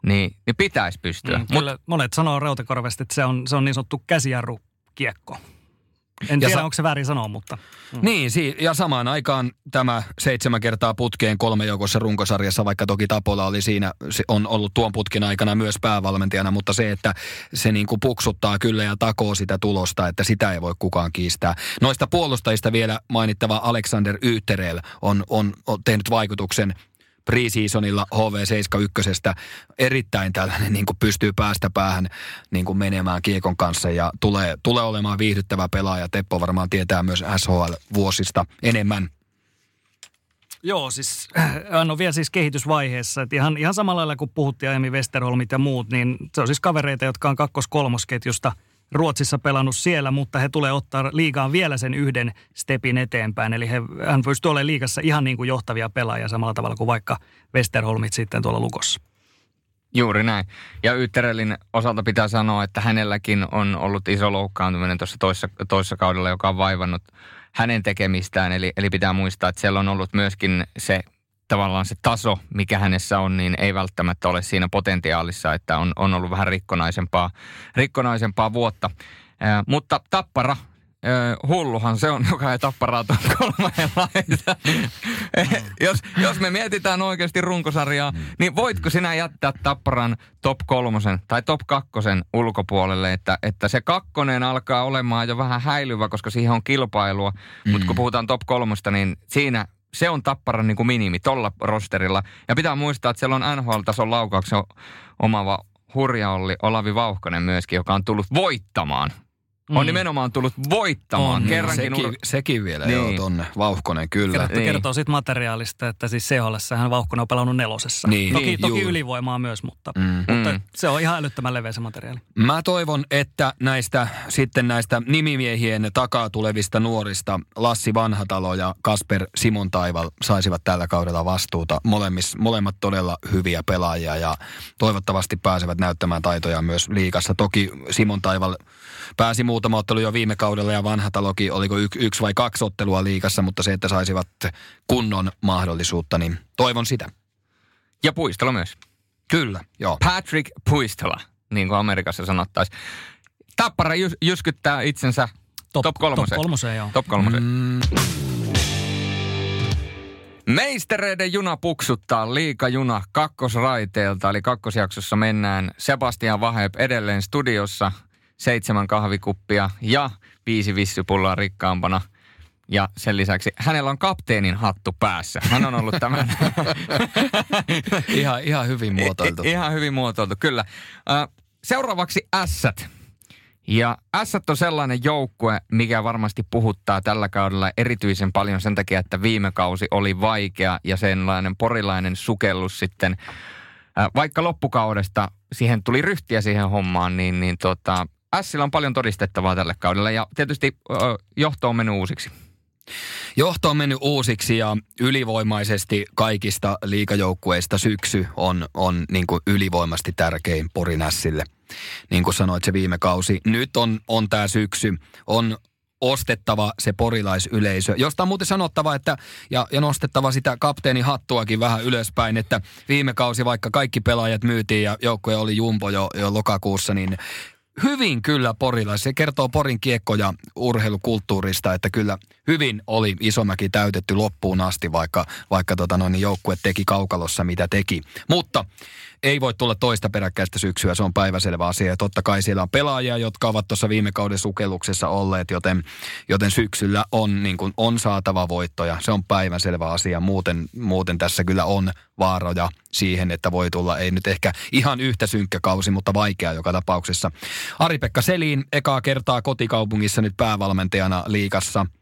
niin, niin pitäisi pystyä. Mm, kyllä, Mut, monet sanoo Rautakorvesta, että se on, se on niin sanottu käsijarrukiekko. En ja tiedä, sa- onko se väärin sanoa, mutta... Mm. Niin, si- ja samaan aikaan tämä seitsemän kertaa putkeen kolme joukossa runkosarjassa, vaikka toki Tapola oli siinä, se on ollut tuon putkin aikana myös päävalmentajana, mutta se, että se niin kuin puksuttaa kyllä ja takoo sitä tulosta, että sitä ei voi kukaan kiistää. Noista puolustajista vielä mainittava Alexander Ytterel on, on, on tehnyt vaikutuksen preseasonilla HV71 erittäin tällainen niin kuin pystyy päästä päähän niin kuin menemään kiekon kanssa ja tulee, tulee olemaan viihdyttävä pelaaja. Teppo varmaan tietää myös SHL-vuosista enemmän. Joo, siis hän on vielä siis kehitysvaiheessa. Että ihan, ihan samalla lailla kuin puhuttiin aiemmin Westerholmit ja muut, niin se on siis kavereita, jotka on kakkos-kolmosketjusta – Ruotsissa pelannut siellä, mutta he tulee ottaa liigaan vielä sen yhden stepin eteenpäin. Eli he, hän pystyy olemaan liigassa ihan niin kuin johtavia pelaajia samalla tavalla kuin vaikka Westerholmit sitten tuolla Lukossa. Juuri näin. Ja Ytterelin osalta pitää sanoa, että hänelläkin on ollut iso loukkaantuminen tuossa toissa, toissa kaudella, joka on vaivannut hänen tekemistään. Eli, eli pitää muistaa, että siellä on ollut myöskin se tavallaan se taso, mikä hänessä on, niin ei välttämättä ole siinä potentiaalissa, että on, on ollut vähän rikkonaisempaa, rikkonaisempaa vuotta. Äh, mutta Tappara, äh, hulluhan se on, joka ei Tapparaa tuon kolmeen laita. jos, jos me mietitään oikeasti runkosarjaa, niin voitko sinä jättää Tapparan top kolmosen tai top kakkosen ulkopuolelle, että, että se kakkonen alkaa olemaan jo vähän häilyvä, koska siihen on kilpailua, mm. mutta kun puhutaan top kolmosta, niin siinä se on tapparan niin kuin minimi tolla rosterilla. Ja pitää muistaa, että siellä on NHL-tason laukauksen omava hurja oli Olavi Vauhkonen myöskin, joka on tullut voittamaan Mm. On nimenomaan tullut voittamaan. On, Kerrankin sekin, ur... sekin vielä, niin. joo, tonne. Vauhkonen, kyllä. Kertoo, niin. kertoo siitä materiaalista, että siis CHL hän Vauhkonen on pelannut nelosessa. Niin. Toki, niin, toki ylivoimaa myös, mutta, mm. mutta mm. se on ihan älyttömän leveä se materiaali. Mä toivon, että näistä sitten näistä nimimiehien takaa tulevista nuorista Lassi Vanhatalo ja Kasper Simon Taival saisivat tällä kaudella vastuuta. Molemmis, molemmat todella hyviä pelaajia ja toivottavasti pääsevät näyttämään taitoja myös liikassa. Toki Simon Taival pääsi muutama ottelu jo viime kaudella ja vanha taloki, oliko y- yksi vai kaksi ottelua liikassa, mutta se, että saisivat kunnon mahdollisuutta, niin toivon sitä. Ja Puistelo myös. Kyllä, joo. Patrick Puistola, niin kuin Amerikassa sanottaisiin. Tappara jys- jyskyttää itsensä top, top kolmoseen. Top kolmoseen, joo. Top kolmoseen. Mm. Meistereiden juna puksuttaa liikajuna kakkosraiteelta, eli kakkosjaksossa mennään Sebastian Vahep edelleen studiossa, seitsemän kahvikuppia ja viisi vissypulloa rikkaampana. Ja sen lisäksi hänellä on kapteenin hattu päässä. Hän on ollut tämän... ihan, ihan hyvin muotoiltu. I, ihan hyvin muotoiltu, kyllä. Seuraavaksi ässät. Ja S on sellainen joukkue, mikä varmasti puhuttaa tällä kaudella erityisen paljon sen takia, että viime kausi oli vaikea ja sellainen porilainen sukellus sitten. Vaikka loppukaudesta siihen tuli ryhtiä siihen hommaan, niin, niin tota, Sillä on paljon todistettavaa tällä kaudella ja tietysti johto on mennyt uusiksi. Johto on mennyt uusiksi ja ylivoimaisesti kaikista liikajoukkueista syksy on, on niin kuin ylivoimasti tärkein Porinässille. Niin kuin sanoit se viime kausi. Nyt on, on tämä syksy. On ostettava se porilaisyleisö. Josta on muuten sanottava, että, ja, ja nostettava sitä kapteeni hattuakin vähän ylöspäin, että viime kausi vaikka kaikki pelaajat myytiin ja joukkue oli jumpo jo, jo lokakuussa, niin hyvin kyllä Porilla. Se kertoo Porin kiekko- ja urheilukulttuurista, että kyllä hyvin oli Isomäki täytetty loppuun asti, vaikka, vaikka tota noin, niin joukkue teki kaukalossa mitä teki. Mutta ei voi tulla toista peräkkäistä syksyä, se on päiväselvä asia. Ja totta kai siellä on pelaajia, jotka ovat tuossa viime kauden sukelluksessa olleet, joten, joten syksyllä on, niin kuin, on saatava voittoja. Se on päiväselvä asia. Muuten, muuten tässä kyllä on vaaroja siihen, että voi tulla, ei nyt ehkä ihan yhtä synkkä kausi, mutta vaikea joka tapauksessa. Ari-Pekka Selin ekaa kertaa kotikaupungissa nyt päävalmentajana liikassa –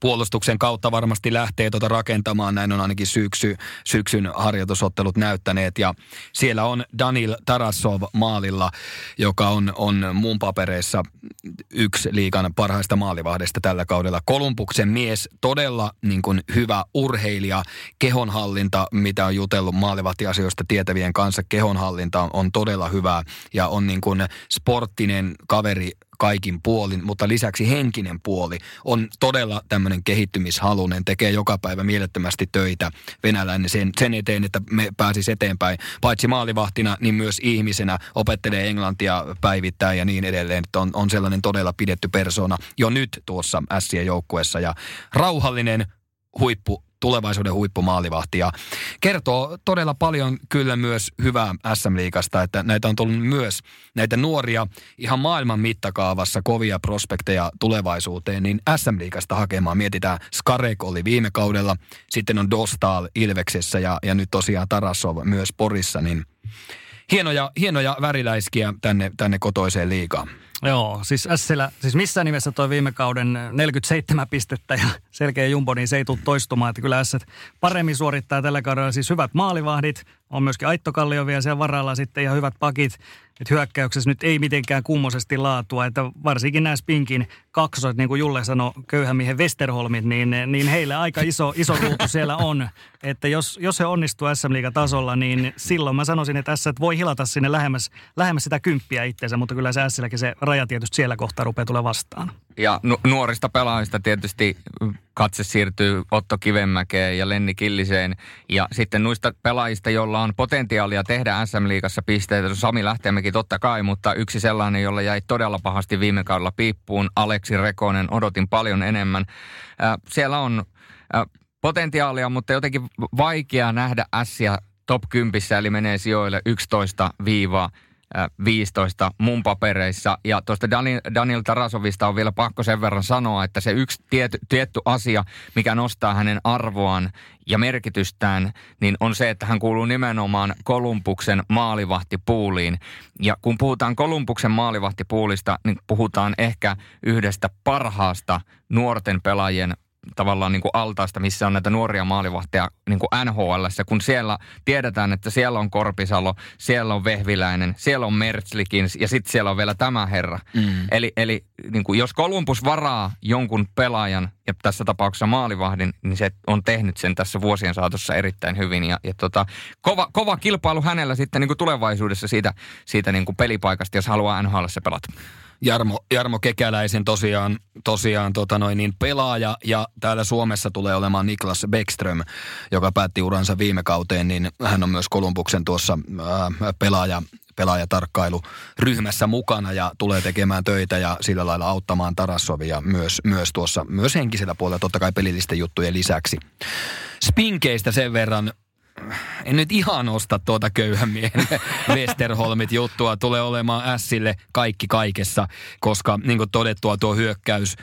puolustuksen kautta varmasti lähtee tuota rakentamaan. Näin on ainakin syksy, syksyn harjoitusottelut näyttäneet. Ja siellä on Danil Tarasov maalilla, joka on, on mun papereissa yksi liikan parhaista maalivahdesta tällä kaudella. Kolumbuksen mies, todella niin kuin hyvä urheilija, kehonhallinta, mitä on jutellut maalivahtiasioista tietävien kanssa. Kehonhallinta on, on todella hyvää ja on niin kuin sporttinen kaveri kaikin puolin, mutta lisäksi henkinen puoli on todella tämmöinen kehittymishalunen, tekee joka päivä mielettömästi töitä venäläinen sen, sen eteen, että me pääsisi eteenpäin. Paitsi maalivahtina, niin myös ihmisenä opettelee englantia päivittäin ja niin edelleen. Että on, on sellainen todella pidetty persona jo nyt tuossa Sien joukkuessa ja rauhallinen huippu tulevaisuuden huippumaalivahti. Ja kertoo todella paljon kyllä myös hyvää SM-liikasta, että näitä on tullut myös näitä nuoria ihan maailman mittakaavassa kovia prospekteja tulevaisuuteen, niin SM-liikasta hakemaan. Mietitään, Skarek oli viime kaudella, sitten on Dostal Ilveksessä ja, ja nyt tosiaan Tarasov myös Porissa, niin hienoja, hienoja väriläiskiä tänne, tänne kotoiseen liigaan. Joo, siis Sillä, siis missään nimessä toi viime kauden 47 pistettä ja selkeä jumbo, niin se ei tule toistumaan. Että kyllä S paremmin suorittaa tällä kaudella siis hyvät maalivahdit, on myöskin Aitto Kallio vielä siellä varalla sitten ihan hyvät pakit. Että hyökkäyksessä nyt ei mitenkään kummosesti laatua, että varsinkin nämä Spinkin kaksoset, niin kuin Julle sanoi, köyhämiehen Westerholmit, niin, niin heille aika iso, iso ruutu siellä on. Että jos, jos he onnistuu SM tasolla, niin silloin mä sanoisin, että S voi hilata sinne lähemmäs, lähemmäs sitä kymppiä itseensä, mutta kyllä se S se raja tietysti siellä kohtaa rupeaa tulee vastaan. Ja nu- nuorista pelaajista tietysti katse siirtyy Otto Kivenmäkeen ja Lenni Killiseen. Ja sitten noista pelaajista, joilla on potentiaalia tehdä SM-liigassa pisteitä, Sami Lähteenmäki totta kai, mutta yksi sellainen, jolla jäi todella pahasti viime kaudella piippuun, Aleksi Rekonen, odotin paljon enemmän. Äh, siellä on äh, potentiaalia, mutta jotenkin vaikea nähdä Ässiä top 10, eli menee sijoille 11 viiva 15 mun papereissa. Ja tuosta Daniel, Daniel Tarasovista on vielä pakko sen verran sanoa, että se yksi tiety, tietty asia, mikä nostaa hänen arvoaan ja merkitystään, niin on se, että hän kuuluu nimenomaan Kolumbuksen maalivahtipuuliin. Ja kun puhutaan Kolumbuksen maalivahtipuulista, niin puhutaan ehkä yhdestä parhaasta nuorten pelaajien tavallaan niin kuin altaasta, missä on näitä nuoria maalivahteja niin kuin NHL, kun siellä tiedetään, että siellä on Korpisalo, siellä on Vehviläinen, siellä on Mertzlikins ja sitten siellä on vielä tämä herra. Mm. Eli, eli niin kuin jos Kolumbus varaa jonkun pelaajan ja tässä tapauksessa maalivahdin, niin se on tehnyt sen tässä vuosien saatossa erittäin hyvin. Ja, ja tota, kova, kova kilpailu hänellä sitten niin kuin tulevaisuudessa siitä, siitä niin kuin pelipaikasta, jos haluaa NHL pelata. Jarmo, Jarmo Kekäläisen tosiaan, tosiaan tota noin, niin pelaaja ja täällä Suomessa tulee olemaan Niklas Beckström, joka päätti uransa viime kauteen, niin hän on myös Kolumbuksen tuossa ää, pelaaja, pelaajatarkkailuryhmässä mukana ja tulee tekemään töitä ja sillä lailla auttamaan Tarassovia myös, myös tuossa, myös henkisellä puolella, totta kai pelillisten juttujen lisäksi. Spinkeistä sen verran, en nyt ihan osta tuota köyhän miehen Westerholmit juttua. Tulee olemaan Sille kaikki kaikessa, koska niin kuin todettua tuo hyökkäys,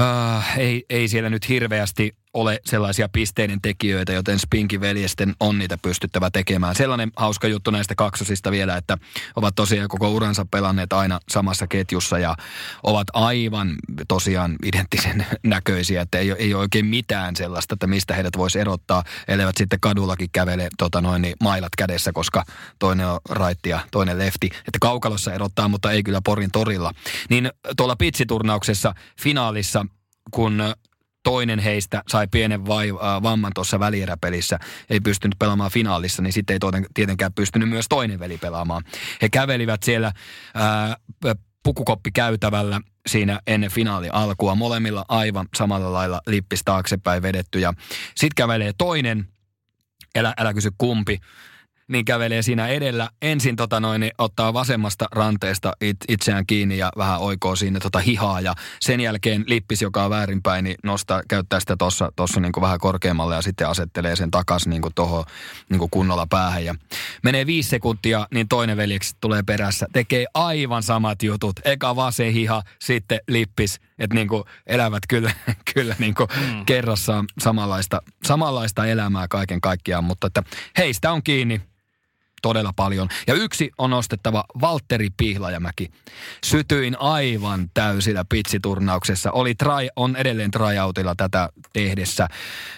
äh, ei, ei siellä nyt hirveästi ole sellaisia pisteiden tekijöitä, joten Spinkin veljesten on niitä pystyttävä tekemään. Sellainen hauska juttu näistä kaksosista vielä, että ovat tosiaan koko uransa pelanneet aina samassa ketjussa ja ovat aivan tosiaan identtisen näköisiä, että ei, ei ole oikein mitään sellaista, että mistä heidät voisi erottaa, elevät sitten kadullakin kävele tota noin, niin mailat kädessä, koska toinen on raitti ja toinen lefti. Että kaukalossa erottaa, mutta ei kyllä Porin torilla. Niin tuolla pitsiturnauksessa finaalissa, kun toinen heistä sai pienen vai, äh, vamman tuossa välieräpelissä, ei pystynyt pelaamaan finaalissa, niin sitten ei toten, tietenkään pystynyt myös toinen veli pelaamaan. He kävelivät siellä äh, pukukoppi käytävällä siinä ennen finaali alkua. Molemmilla aivan samalla lailla lippis taaksepäin vedetty. Sitten kävelee toinen, älä, älä kysy kumpi, niin kävelee siinä edellä. Ensin tota noin, niin ottaa vasemmasta ranteesta it, itseään kiinni ja vähän oikoo sinne tota hihaa. Ja sen jälkeen lippis, joka on väärinpäin, niin nostaa, käyttää sitä tuossa tossa niin vähän korkeammalle ja sitten asettelee sen takaisin niin tuohon niin kunnolla päähän. Ja menee viisi sekuntia, niin toinen veljeksi tulee perässä. Tekee aivan samat jutut. Eka vasen hiha, sitten lippis. Että niin elävät kyllä, kyllä niin mm. kerrassaan samanlaista, samanlaista elämää kaiken kaikkiaan. Mutta että heistä on kiinni todella paljon. Ja yksi on nostettava Valtteri Pihlajamäki. Sytyin aivan täysillä pitsiturnauksessa. Oli try, on edelleen tryoutilla tätä tehdessä.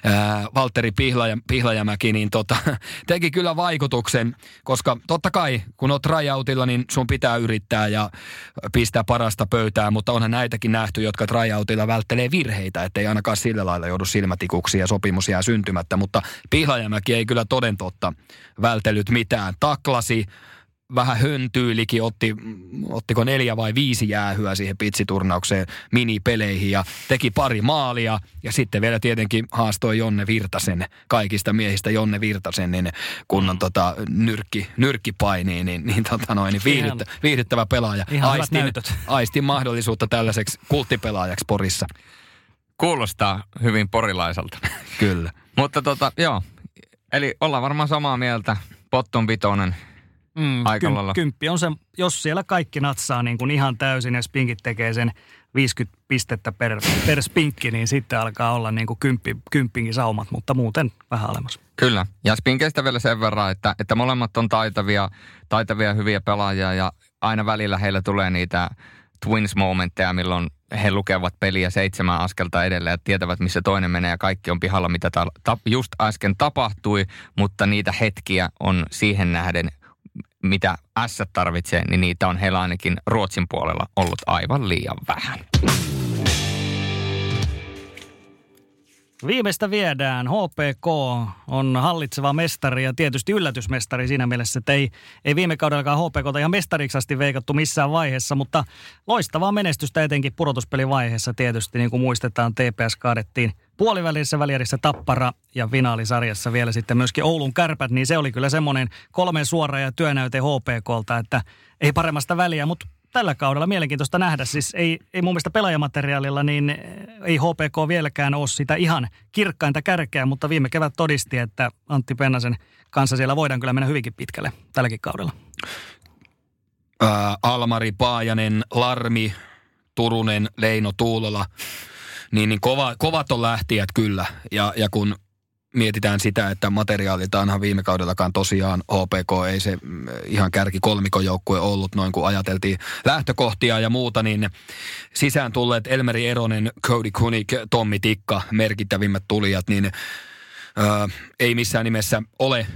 Ää, Valtteri Pihlaja, Pihlajamäki niin tota, teki kyllä vaikutuksen, koska totta kai kun oot tryoutilla, niin sun pitää yrittää ja pistää parasta pöytää, mutta onhan näitäkin nähty, jotka tryoutilla välttelee virheitä, ettei ainakaan sillä lailla joudu silmätikuksi ja sopimus jää syntymättä, mutta Pihlajamäki ei kyllä toden totta vältellyt mitään taklasi, vähän höntyilikin, otti, ottiko neljä vai viisi jäähyä siihen pitsiturnaukseen minipeleihin ja teki pari maalia. Ja sitten vielä tietenkin haastoi Jonne Virtasen, kaikista miehistä Jonne Virtasen, niin kunnon tota, nyrkki, nyrkkipainiin, niin, niin, tota noin, niin viihdyttä, viihdyttävä pelaaja. Ihan aistin, aistin mahdollisuutta tällaiseksi kulttipelaajaksi Porissa. Kuulostaa hyvin porilaiselta. Kyllä. Mutta tota, joo, eli ollaan varmaan samaa mieltä potton vitonen mm, aika kym, lailla. Kymppi on se, jos siellä kaikki natsaa niin kuin ihan täysin ja spinkit tekee sen 50 pistettä per, per spinkki, niin sitten alkaa olla niin kuin kymppi, kymppinkin saumat, mutta muuten vähän alemmas. Kyllä. Ja spinkeistä vielä sen verran, että, että molemmat on taitavia, taitavia hyviä pelaajia ja aina välillä heillä tulee niitä twins-momentteja, milloin he lukevat peliä seitsemän askelta edelleen ja tietävät, missä toinen menee ja kaikki on pihalla, mitä ta- ta- just äsken tapahtui, mutta niitä hetkiä on siihen nähden, mitä S tarvitsee, niin niitä on heillä ainakin Ruotsin puolella ollut aivan liian vähän. Viimeistä viedään. HPK on hallitseva mestari ja tietysti yllätysmestari siinä mielessä, että ei, ei viime kaudellakaan HPK ihan mestariksi asti veikattu missään vaiheessa, mutta loistavaa menestystä etenkin pudotuspelivaiheessa tietysti, niin kuin muistetaan, TPS kaadettiin puolivälissä välierissä Tappara ja finaalisarjassa vielä sitten myöskin Oulun kärpät, niin se oli kyllä semmoinen kolme suora ja työnäyte HPKlta, että ei paremmasta väliä, mutta tällä kaudella mielenkiintoista nähdä. Siis ei, ei mun mielestä pelaajamateriaalilla, niin ei HPK vieläkään ole sitä ihan kirkkainta kärkeä, mutta viime kevät todisti, että Antti Pennasen kanssa siellä voidaan kyllä mennä hyvinkin pitkälle tälläkin kaudella. Ää, Almari Paajanen, Larmi, Turunen, Leino Tuulola, niin, niin kova, kovat on lähtijät kyllä. Ja, ja kun mietitään sitä, että materiaaliltaanhan viime kaudellakaan tosiaan HPK ei se mm, ihan kärki kolmikojoukkue ollut noin kuin ajateltiin lähtökohtia ja muuta, niin sisään tulleet Elmeri Eronen, Cody Kunik, Tommi Tikka, merkittävimmät tulijat, niin ää, ei missään nimessä ole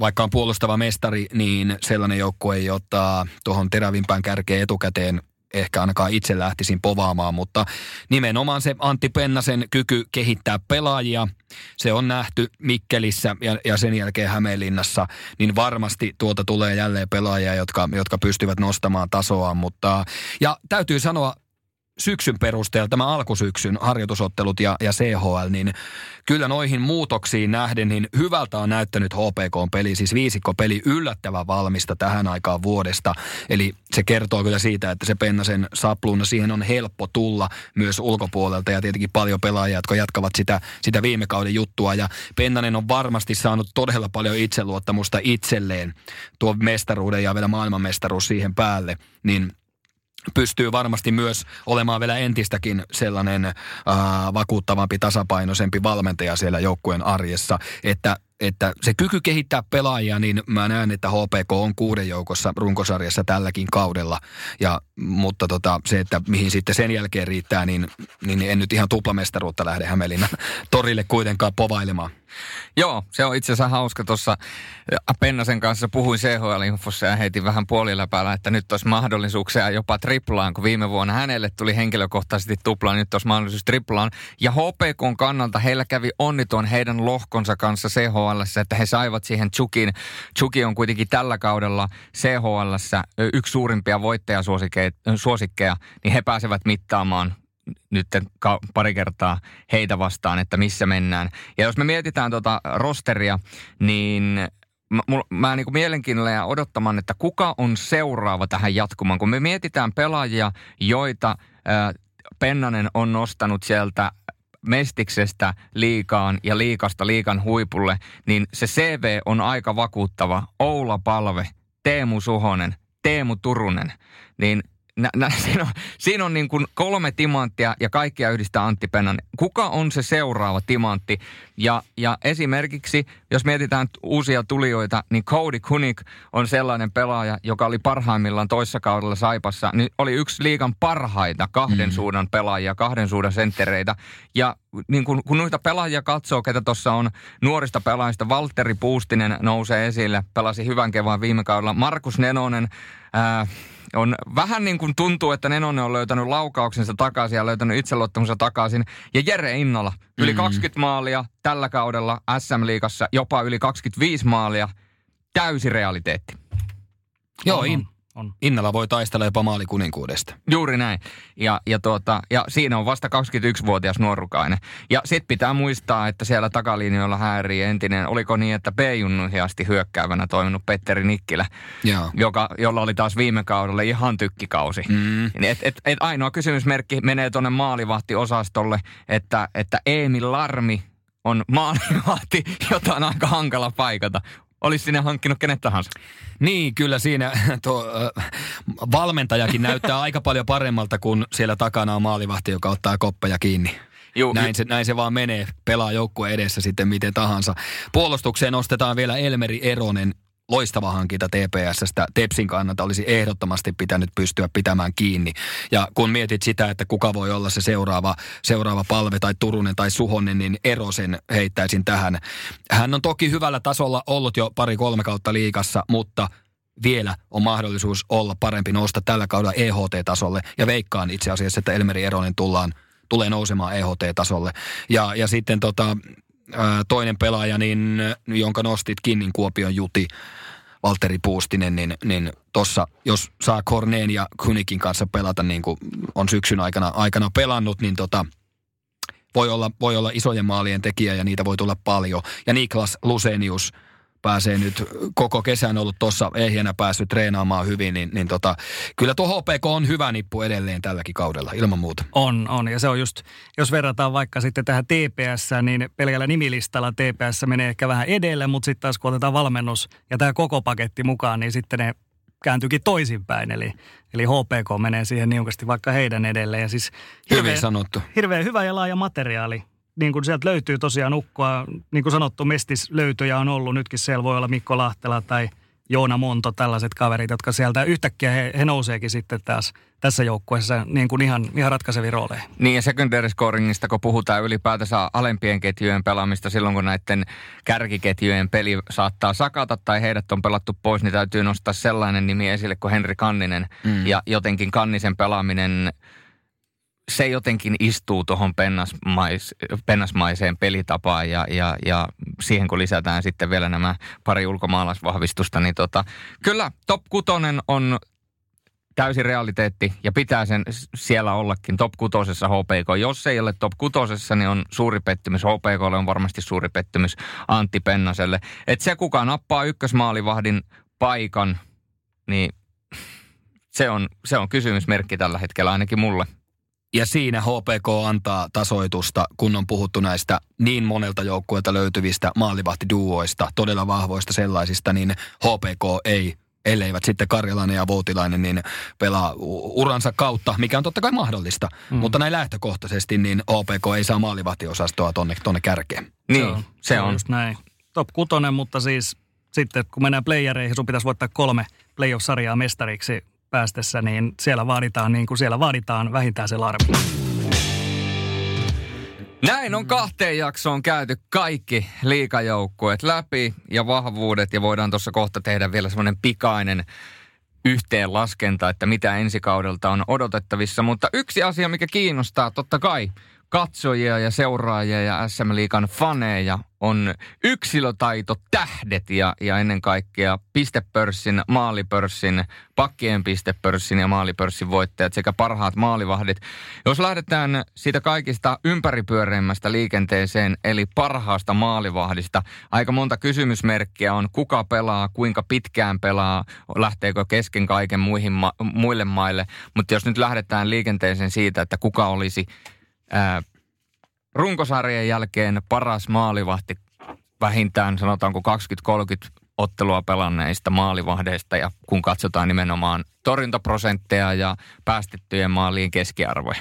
vaikka on puolustava mestari, niin sellainen joukkue ottaa tuohon terävimpään kärkeen etukäteen ehkä ainakaan itse lähtisin povaamaan, mutta nimenomaan se Antti Pennasen kyky kehittää pelaajia, se on nähty Mikkelissä ja, ja sen jälkeen Hämeenlinnassa, niin varmasti tuota tulee jälleen pelaajia, jotka, jotka pystyvät nostamaan tasoa, mutta ja täytyy sanoa syksyn perusteella, tämä alkusyksyn harjoitusottelut ja, ja CHL, niin kyllä noihin muutoksiin nähden, niin hyvältä on näyttänyt HPK-peli, siis viisikko-peli yllättävän valmista tähän aikaan vuodesta. Eli se kertoo kyllä siitä, että se Pennasen sapluuna, siihen on helppo tulla myös ulkopuolelta ja tietenkin paljon pelaajia, jotka jatkavat sitä, sitä viime kauden juttua. Ja Pennanen on varmasti saanut todella paljon itseluottamusta itselleen tuo mestaruuden ja vielä maailmanmestaruus siihen päälle. Niin pystyy varmasti myös olemaan vielä entistäkin sellainen äh, vakuuttavampi, tasapainoisempi valmentaja siellä joukkueen arjessa, että että se kyky kehittää pelaajia, niin mä näen, että HPK on kuuden joukossa runkosarjassa tälläkin kaudella. Ja, mutta tota, se, että mihin sitten sen jälkeen riittää, niin, niin en nyt ihan tuplamestaruutta lähde Hämeenlinnan torille kuitenkaan povailemaan. Joo, se on itse asiassa hauska. Tuossa Pennasen kanssa puhuin CHL-infossa ja heitin vähän puoliläpäällä, että nyt olisi mahdollisuuksia jopa triplaan, kun viime vuonna hänelle tuli henkilökohtaisesti tuplaan, nyt olisi mahdollisuus triplaan. Ja HPK kannalta heillä kävi onniton heidän lohkonsa kanssa CHL, että he saivat siihen Chukin. Chuki on kuitenkin tällä kaudella CHL yksi suurimpia voittajasuosikkeja, niin he pääsevät mittaamaan nyt pari kertaa heitä vastaan, että missä mennään. Ja jos me mietitään tuota rosteria, niin mä, mä niin mielenkiinnolla ja odottamaan, että kuka on seuraava tähän jatkumaan. Kun me mietitään pelaajia, joita ää, Pennanen on nostanut sieltä mestiksestä liikaan ja liikasta liikan huipulle, niin se CV on aika vakuuttava. Oula Palve, Teemu Suhonen, Teemu Turunen, niin nä, nä, siinä on, siinä on niin kuin kolme timanttia ja kaikkia yhdistää Antti Pennan. Kuka on se seuraava timantti? Ja, ja esimerkiksi, jos mietitään uusia tulijoita, niin Cody Kunik on sellainen pelaaja, joka oli parhaimmillaan toissa kaudella Saipassa. Niin oli yksi liikan parhaita kahden mm. suunnan pelaajia, kahden suunnan senttereitä. Ja niin kun, kun noita pelaajia katsoo, ketä tuossa on nuorista pelaajista, Valtteri Puustinen nousee esille, pelasi hyvän kevään viime kaudella. Markus Nenonen, ää, on vähän niin kuin tuntuu, että Nenonen on löytänyt laukauksensa takaisin ja löytänyt itseluottamuksensa takaisin. Ja Jere Innola, yli mm. 20 maalia tällä kaudella SM-liigassa, jopa yli 25 maalia. Täysi realiteetti. Joo, in, on. Innalla voi taistella jopa maalikuninkuudesta. Juuri näin. Ja, ja, tuota, ja siinä on vasta 21-vuotias nuorukainen. Ja sitten pitää muistaa, että siellä takalinjoilla häärii entinen, oliko niin, että B-junnuihin asti hyökkäävänä toiminut Petteri Nikkilä, Joo. Joka, jolla oli taas viime kaudella ihan tykkikausi. Mm. Et, et, et ainoa kysymysmerkki menee tuonne maalivahtiosastolle, että, että Emil Larmi on maalivahti, jota on aika hankala paikata olisi sinne hankkinut kenet tahansa. Niin, kyllä siinä tuo, äh, valmentajakin näyttää aika paljon paremmalta, kun siellä takana on maalivahti, joka ottaa koppeja kiinni. Juu, näin, se, näin se vaan menee, pelaa joukkue edessä sitten miten tahansa. Puolustukseen nostetaan vielä Elmeri Eronen, loistava hankinta TPSstä. Tepsin kannalta olisi ehdottomasti pitänyt pystyä pitämään kiinni. Ja kun mietit sitä, että kuka voi olla se seuraava, seuraava palve tai Turunen tai Suhonen, niin Erosen heittäisin tähän. Hän on toki hyvällä tasolla ollut jo pari-kolme kautta liikassa, mutta vielä on mahdollisuus olla parempi nousta tällä kaudella EHT-tasolle. Ja veikkaan itse asiassa, että Elmeri Eronen tullaan, tulee nousemaan EHT-tasolle. Ja, ja sitten tota, toinen pelaaja, niin, jonka nostitkin, niin Kuopion Juti, Valtteri Puustinen, niin, niin tossa, jos saa Korneen ja Kynikin kanssa pelata niin kuin on syksyn aikana, aikana pelannut, niin tota, voi olla, voi olla isojen maalien tekijä ja niitä voi tulla paljon. Ja Niklas Lusenius – pääsee nyt koko kesän ollut tuossa ehjänä päässyt treenaamaan hyvin, niin, niin tota, kyllä tuo HPK on hyvä nippu edelleen tälläkin kaudella, ilman muuta. On, on. Ja se on just, jos verrataan vaikka sitten tähän TPS, niin pelkällä nimilistalla TPS menee ehkä vähän edelle, mutta sitten taas kun otetaan valmennus ja tämä koko paketti mukaan, niin sitten ne kääntyykin toisinpäin. Eli, eli HPK menee siihen niukasti vaikka heidän edelleen. Ja siis hirveän, Hyvin sanottu. Hirveän hyvä ja laaja materiaali niin kuin sieltä löytyy tosiaan ukkoa, niin kuin sanottu, mestislöytöjä on ollut. Nytkin siellä voi olla Mikko Lahtela tai Joona Monto, tällaiset kaverit, jotka sieltä yhtäkkiä he, he nouseekin sitten taas tässä joukkueessa niin kuin ihan, ihan ratkaiseviin rooleihin. Niin ja secondary scoringista, kun puhutaan ylipäätänsä alempien ketjujen pelaamista silloin, kun näiden kärkiketjujen peli saattaa sakata tai heidät on pelattu pois, niin täytyy nostaa sellainen nimi esille kuin Henri Kanninen. Mm. Ja jotenkin Kannisen pelaaminen – se jotenkin istuu tuohon pennasmais, pennasmaiseen pelitapaan ja, ja, ja siihen kun lisätään sitten vielä nämä pari ulkomaalaisvahvistusta, niin tota, kyllä top kutonen on täysin realiteetti ja pitää sen siellä ollakin top kutosessa HPK. Jos ei ole top kutosessa, niin on suuri pettymys. HPKlle on varmasti suuri pettymys Antti Pennaselle. Että se, kuka nappaa ykkösmaalivahdin paikan, niin se on, se on kysymysmerkki tällä hetkellä ainakin mulle. Ja siinä HPK antaa tasoitusta, kun on puhuttu näistä niin monelta joukkueelta löytyvistä maalivahtiduoista, todella vahvoista sellaisista, niin HPK ei elleivät sitten Karjalainen ja Voutilainen niin pelaa uransa kautta, mikä on totta kai mahdollista. Mm. Mutta näin lähtökohtaisesti niin OPK ei saa maalivahtiosastoa tonne, tonne kärkeen. Niin, se on. Se on. Just näin. Top kutonen, mutta siis sitten kun mennään playereihin, sun pitäisi voittaa kolme playoff-sarjaa mestariksi päästessä, niin siellä vaaditaan, niin kuin siellä vaaditaan vähintään se larmi. Näin on kahteen jaksoon käyty kaikki liikajoukkueet läpi ja vahvuudet ja voidaan tuossa kohta tehdä vielä semmoinen pikainen yhteenlaskenta, että mitä ensi kaudelta on odotettavissa. Mutta yksi asia, mikä kiinnostaa totta kai katsojia ja seuraajia ja SM Liikan faneja on yksilötaito tähdet ja, ja ennen kaikkea pistepörssin, maalipörssin, pakkien pistepörssin ja maalipörssin voittajat sekä parhaat maalivahdit. Jos lähdetään siitä kaikista ympäripyöreimmästä liikenteeseen, eli parhaasta maalivahdista, aika monta kysymysmerkkiä on, kuka pelaa, kuinka pitkään pelaa, lähteekö kesken kaiken muihin ma- muille maille. Mutta jos nyt lähdetään liikenteeseen siitä, että kuka olisi ää, runkosarjan jälkeen paras maalivahti vähintään sanotaanko 20-30 ottelua pelanneista maalivahdeista ja kun katsotaan nimenomaan torjuntaprosentteja ja päästettyjen maaliin keskiarvoja.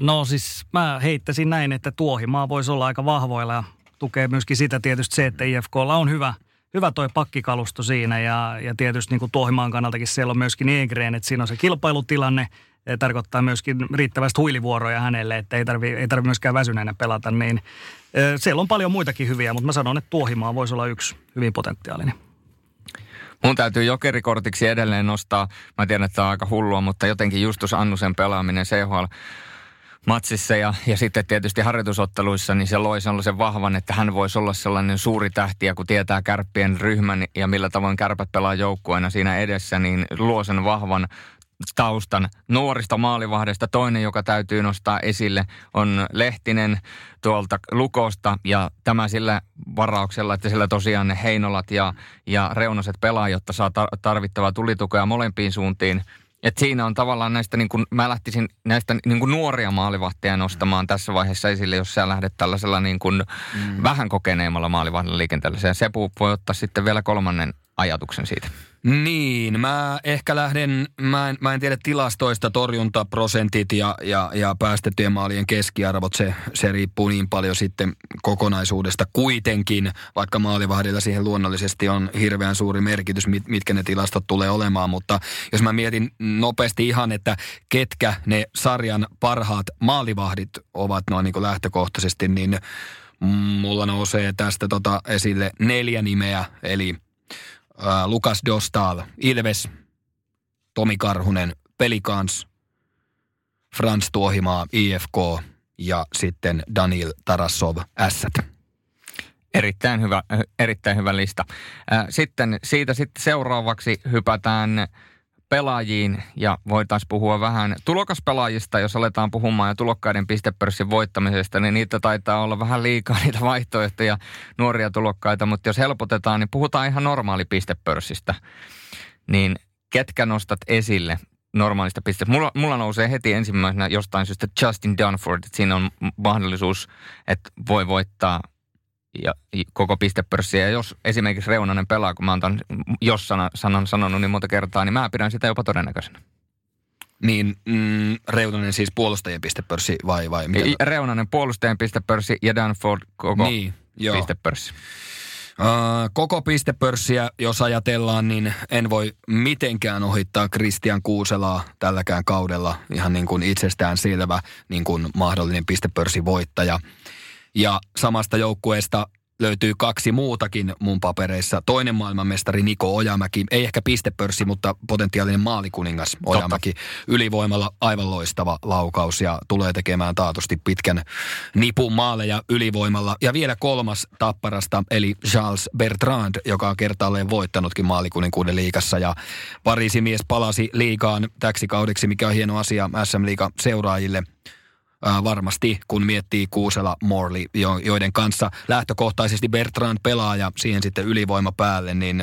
No siis mä heittäisin näin, että tuohimaa voisi olla aika vahvoilla ja tukee myöskin sitä tietysti se, että IFKlla on hyvä, hyvä toi pakkikalusto siinä ja, ja tietysti niin kuin tuohimaan kannaltakin siellä on myöskin Egren, että siinä on se kilpailutilanne – tarkoittaa myöskin riittävästi huilivuoroja hänelle, että ei tarvitse ei tarvi myöskään väsyneenä pelata, niin siellä on paljon muitakin hyviä, mutta mä sanon, että Tuohimaa voisi olla yksi hyvin potentiaalinen. Mun täytyy jokerikortiksi edelleen nostaa, mä tiedän, että tämä on aika hullua, mutta jotenkin Justus Annusen pelaaminen CHL matsissa ja, ja sitten tietysti harjoitusotteluissa, niin se loi sellaisen vahvan, että hän voisi olla sellainen suuri tähti, ja kun tietää kärppien ryhmän ja millä tavoin kärpät pelaa joukkueena siinä edessä, niin luo sen vahvan taustan nuorista maalivahdesta. Toinen, joka täytyy nostaa esille, on Lehtinen tuolta Lukosta ja tämä sillä varauksella, että sillä tosiaan ne Heinolat ja, ja Reunaset pelaa, jotta saa tarvittavaa tulitukea molempiin suuntiin. Et siinä on tavallaan näistä, niin kun, mä lähtisin näistä niin kun nuoria maalivahteja nostamaan tässä vaiheessa esille, jos sä lähdet tällaisella niin kun mm. vähän kokeneemmalla maalivahdella liikenteellä. Ja Sepu voi ottaa sitten vielä kolmannen ajatuksen siitä. Niin, mä ehkä lähden, mä en, mä en tiedä tilastoista, torjuntaprosentit ja, ja, ja päästettyjen maalien keskiarvot, se, se riippuu niin paljon sitten kokonaisuudesta kuitenkin, vaikka maalivahdilla siihen luonnollisesti on hirveän suuri merkitys, mit, mitkä ne tilastot tulee olemaan, mutta jos mä mietin nopeasti ihan, että ketkä ne sarjan parhaat maalivahdit ovat noin niin kuin lähtökohtaisesti, niin mulla nousee tästä tota esille neljä nimeä, eli äh, Lukas Dostal, Ilves, Tomi Karhunen, Pelikans, Frans Tuohimaa, IFK ja sitten Daniel Tarasov, Ässät. Erittäin hyvä, erittäin hyvä lista. Sitten siitä sitten seuraavaksi hypätään pelaajiin ja voitaisiin puhua vähän tulokaspelaajista, jos aletaan puhumaan ja tulokkaiden pistepörssin voittamisesta, niin niitä taitaa olla vähän liikaa niitä vaihtoehtoja, nuoria tulokkaita, mutta jos helpotetaan, niin puhutaan ihan normaali pistepörssistä. Niin ketkä nostat esille normaalista pisteestä? Mulla, mulla nousee heti ensimmäisenä jostain syystä Justin Dunford, että siinä on mahdollisuus, että voi voittaa ja koko pistepörssi. Ja jos esimerkiksi Reunanen pelaa, kun mä oon tämän jos sanan sanonut niin monta kertaa, niin mä pidän sitä jopa todennäköisenä. Niin mm, Reunanen siis puolustajien pistepörssi vai, vai mitä? Reunanen puolustajien pistepörssi ja Danford koko niin, joo. pistepörssi. Uh, koko pistepörssiä, jos ajatellaan, niin en voi mitenkään ohittaa Kristian Kuuselaa tälläkään kaudella. Ihan niin kuin itsestään selvä niin kuin mahdollinen pistepörssin voittaja. Ja samasta joukkueesta löytyy kaksi muutakin mun papereissa. Toinen maailmanmestari Niko Ojamäki, ei ehkä pistepörssi, mutta potentiaalinen maalikuningas Ojamäki. Totta. Ylivoimalla aivan loistava laukaus ja tulee tekemään taatusti pitkän nipun maaleja ylivoimalla. Ja vielä kolmas tapparasta, eli Charles Bertrand, joka on kertaalleen voittanutkin maalikuninkuuden liigassa. Ja Pariisin mies palasi liigaan täksi kaudeksi, mikä on hieno asia SM-liiga seuraajille – varmasti, kun miettii Kuusela Morley, jo, joiden kanssa lähtökohtaisesti Bertrand pelaa ja siihen sitten ylivoima päälle, niin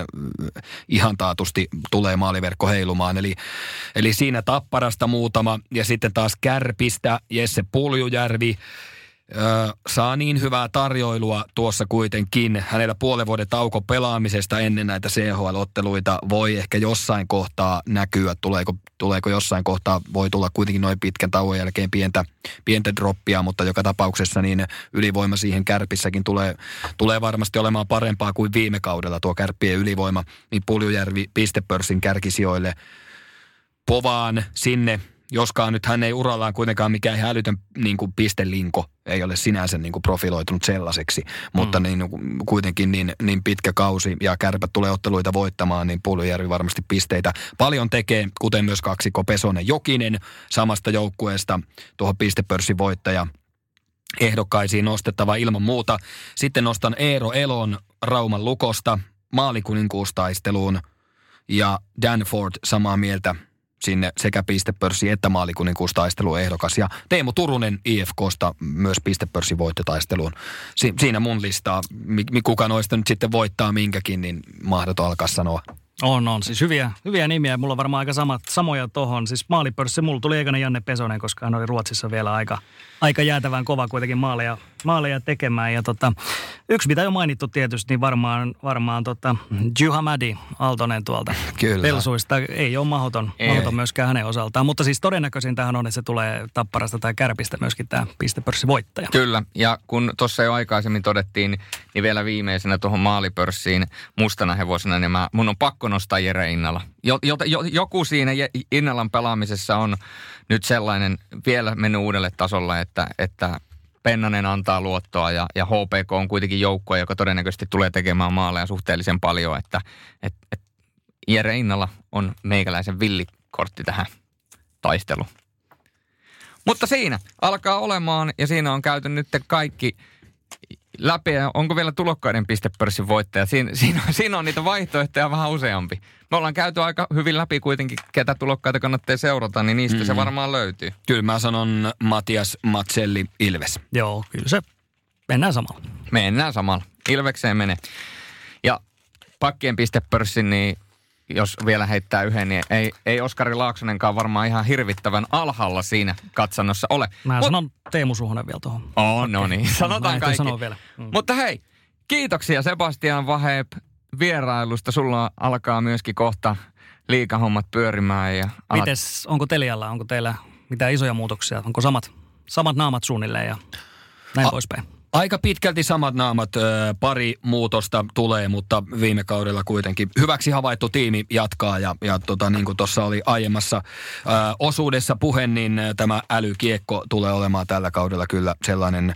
ihan taatusti tulee maaliverkko heilumaan. Eli, eli siinä Tapparasta muutama ja sitten taas Kärpistä Jesse Puljujärvi Öö, saa niin hyvää tarjoilua tuossa kuitenkin. Hänellä puolen vuoden tauko pelaamisesta ennen näitä CHL-otteluita voi ehkä jossain kohtaa näkyä. Tuleeko, tuleeko jossain kohtaa, voi tulla kuitenkin noin pitkän tauon jälkeen pientä, pientä droppia, mutta joka tapauksessa niin ylivoima siihen kärpissäkin tulee, tulee varmasti olemaan parempaa kuin viime kaudella tuo kärppien ylivoima. Niin Puljujärvi pistepörssin kärkisijoille povaan sinne joskaan nyt hän ei urallaan kuitenkaan mikään hälytön niin kuin pistelinko, ei ole sinänsä niin kuin profiloitunut sellaiseksi, mutta mm. niin, kuitenkin niin, niin pitkä kausi ja kärpät tulee otteluita voittamaan, niin Puolujärvi varmasti pisteitä paljon tekee, kuten myös kaksikko Pesonen Jokinen samasta joukkueesta tuohon pistepörssin voittaja ehdokkaisiin nostettava ilman muuta. Sitten nostan Eero Elon Rauman lukosta maalikuninkuustaisteluun ja Danford samaa mieltä – sinne sekä pistepörssi että ehdokas. Ja Teemu Turunen IFKsta myös pistepörssi voittotaisteluun. Si- siinä mun listaa, kuka noista nyt sitten voittaa minkäkin, niin mahdoton alkaa sanoa. On, on. Siis hyviä, hyviä nimiä. Mulla on varmaan aika samat, samoja tohon. Siis maalipörssi, mulla tuli ekana Janne Pesonen, koska hän oli Ruotsissa vielä aika, aika jäätävän kova kuitenkin maaleja, maaleja tekemään. Ja tota, yksi, mitä jo mainittu tietysti, niin varmaan, varmaan tota, Juhamadi Aaltonen tuolta Kyllä. Pelsuista. Ei ole mahdoton, ei. mahdoton myöskään hänen osaltaan. Mutta siis todennäköisin tähän on, että se tulee tapparasta tai kärpistä myöskin tämä pistepörssivoittaja. Kyllä, ja kun tuossa jo aikaisemmin todettiin, niin vielä viimeisenä tuohon maalipörssiin mustana hevosena, niin mä, mun on pakko nostaa Jere Innala. Jo, jo, jo, joku siinä Innalan pelaamisessa on nyt sellainen vielä mennyt uudelle tasolle, että, että Pennanen antaa luottoa ja, ja HPK on kuitenkin joukkoa, joka todennäköisesti tulee tekemään maaleja suhteellisen paljon, että et, et Jere Innala on meikäläisen villikortti tähän taisteluun. Mutta siinä alkaa olemaan ja siinä on käyty nyt kaikki läpi ja onko vielä tulokkaiden pistepörssin voittaja. Siinä, siinä, siinä on niitä vaihtoehtoja vähän useampi. Me ollaan käyty aika hyvin läpi kuitenkin, ketä tulokkaita kannattaa seurata, niin niistä mm-hmm. se varmaan löytyy. Kyllä mä sanon Matias Matselli Ilves. Joo, kyllä se. Mennään samalla. Mennään samalla. Ilvekseen menee. Ja pakkien pistepörssin, niin jos vielä heittää yhden, niin ei, ei Oskari Laaksonenkaan varmaan ihan hirvittävän alhaalla siinä katsannossa ole. Mä Mut, sanon Teemu Suhonen vielä tuohon. Oh, no niin, sanotaan kaikki. Sanoa vielä. Mm. Mutta hei, kiitoksia Sebastian Vaheb vierailusta. Sulla alkaa myöskin kohta liikahommat pyörimään. Ja alat... Mites, onko Telialla, onko teillä mitään isoja muutoksia? Onko samat, samat naamat suunnilleen ja näin A- poispäin? Aika pitkälti samat naamat, pari muutosta tulee, mutta viime kaudella kuitenkin hyväksi havaittu tiimi jatkaa. Ja, ja tota, niin kuin tuossa oli aiemmassa ö, osuudessa puhe, niin tämä älykiekko tulee olemaan tällä kaudella kyllä sellainen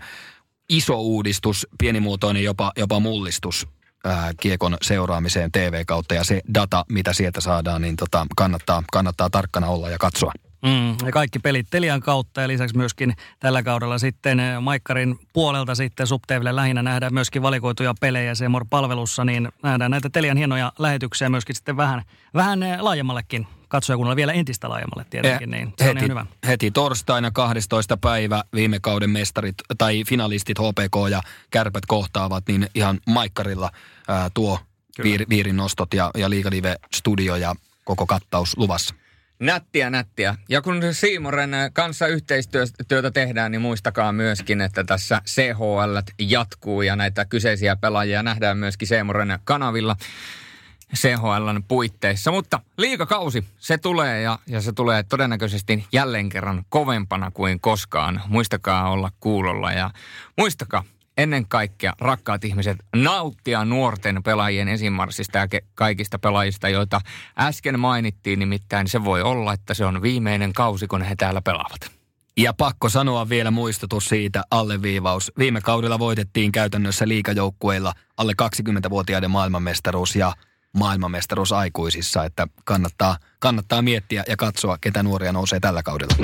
iso uudistus, pienimuotoinen jopa, jopa mullistus ää, kiekon seuraamiseen TV-kautta ja se data, mitä sieltä saadaan, niin tota, kannattaa, kannattaa tarkkana olla ja katsoa. Mm, ja kaikki pelit Telian kautta ja lisäksi myöskin tällä kaudella sitten eh, Maikkarin puolelta sitten Subteville lähinnä nähdään myöskin valikoituja pelejä Seymour-palvelussa, niin nähdään näitä Telian hienoja lähetyksiä myöskin sitten vähän, vähän eh, laajemmallekin katsojakunnalle, vielä entistä laajemmalle tietenkin, niin se heti, on ihan hyvä. Heti torstaina 12. päivä viime kauden mestarit tai finalistit HPK ja Kärpät kohtaavat, niin ihan Maikkarilla ää, tuo viir, viirin nostot ja, ja Liigadive Studio ja koko kattaus luvassa. Nättiä, nättiä. Ja kun Siimoren kanssa yhteistyötä tehdään, niin muistakaa myöskin, että tässä CHL jatkuu ja näitä kyseisiä pelaajia nähdään myöskin Siimoren kanavilla. CHLn puitteissa. Mutta liikakausi, se tulee ja, ja se tulee todennäköisesti jälleen kerran kovempana kuin koskaan. Muistakaa olla kuulolla ja muistakaa, ennen kaikkea, rakkaat ihmiset, nauttia nuorten pelaajien esimarssista ja kaikista pelaajista, joita äsken mainittiin. Nimittäin se voi olla, että se on viimeinen kausi, kun he täällä pelaavat. Ja pakko sanoa vielä muistutus siitä, alleviivaus. Viime kaudella voitettiin käytännössä liikajoukkueilla alle 20-vuotiaiden maailmanmestaruus ja maailmanmestaruus aikuisissa, että kannattaa, kannattaa miettiä ja katsoa, ketä nuoria nousee tällä kaudella.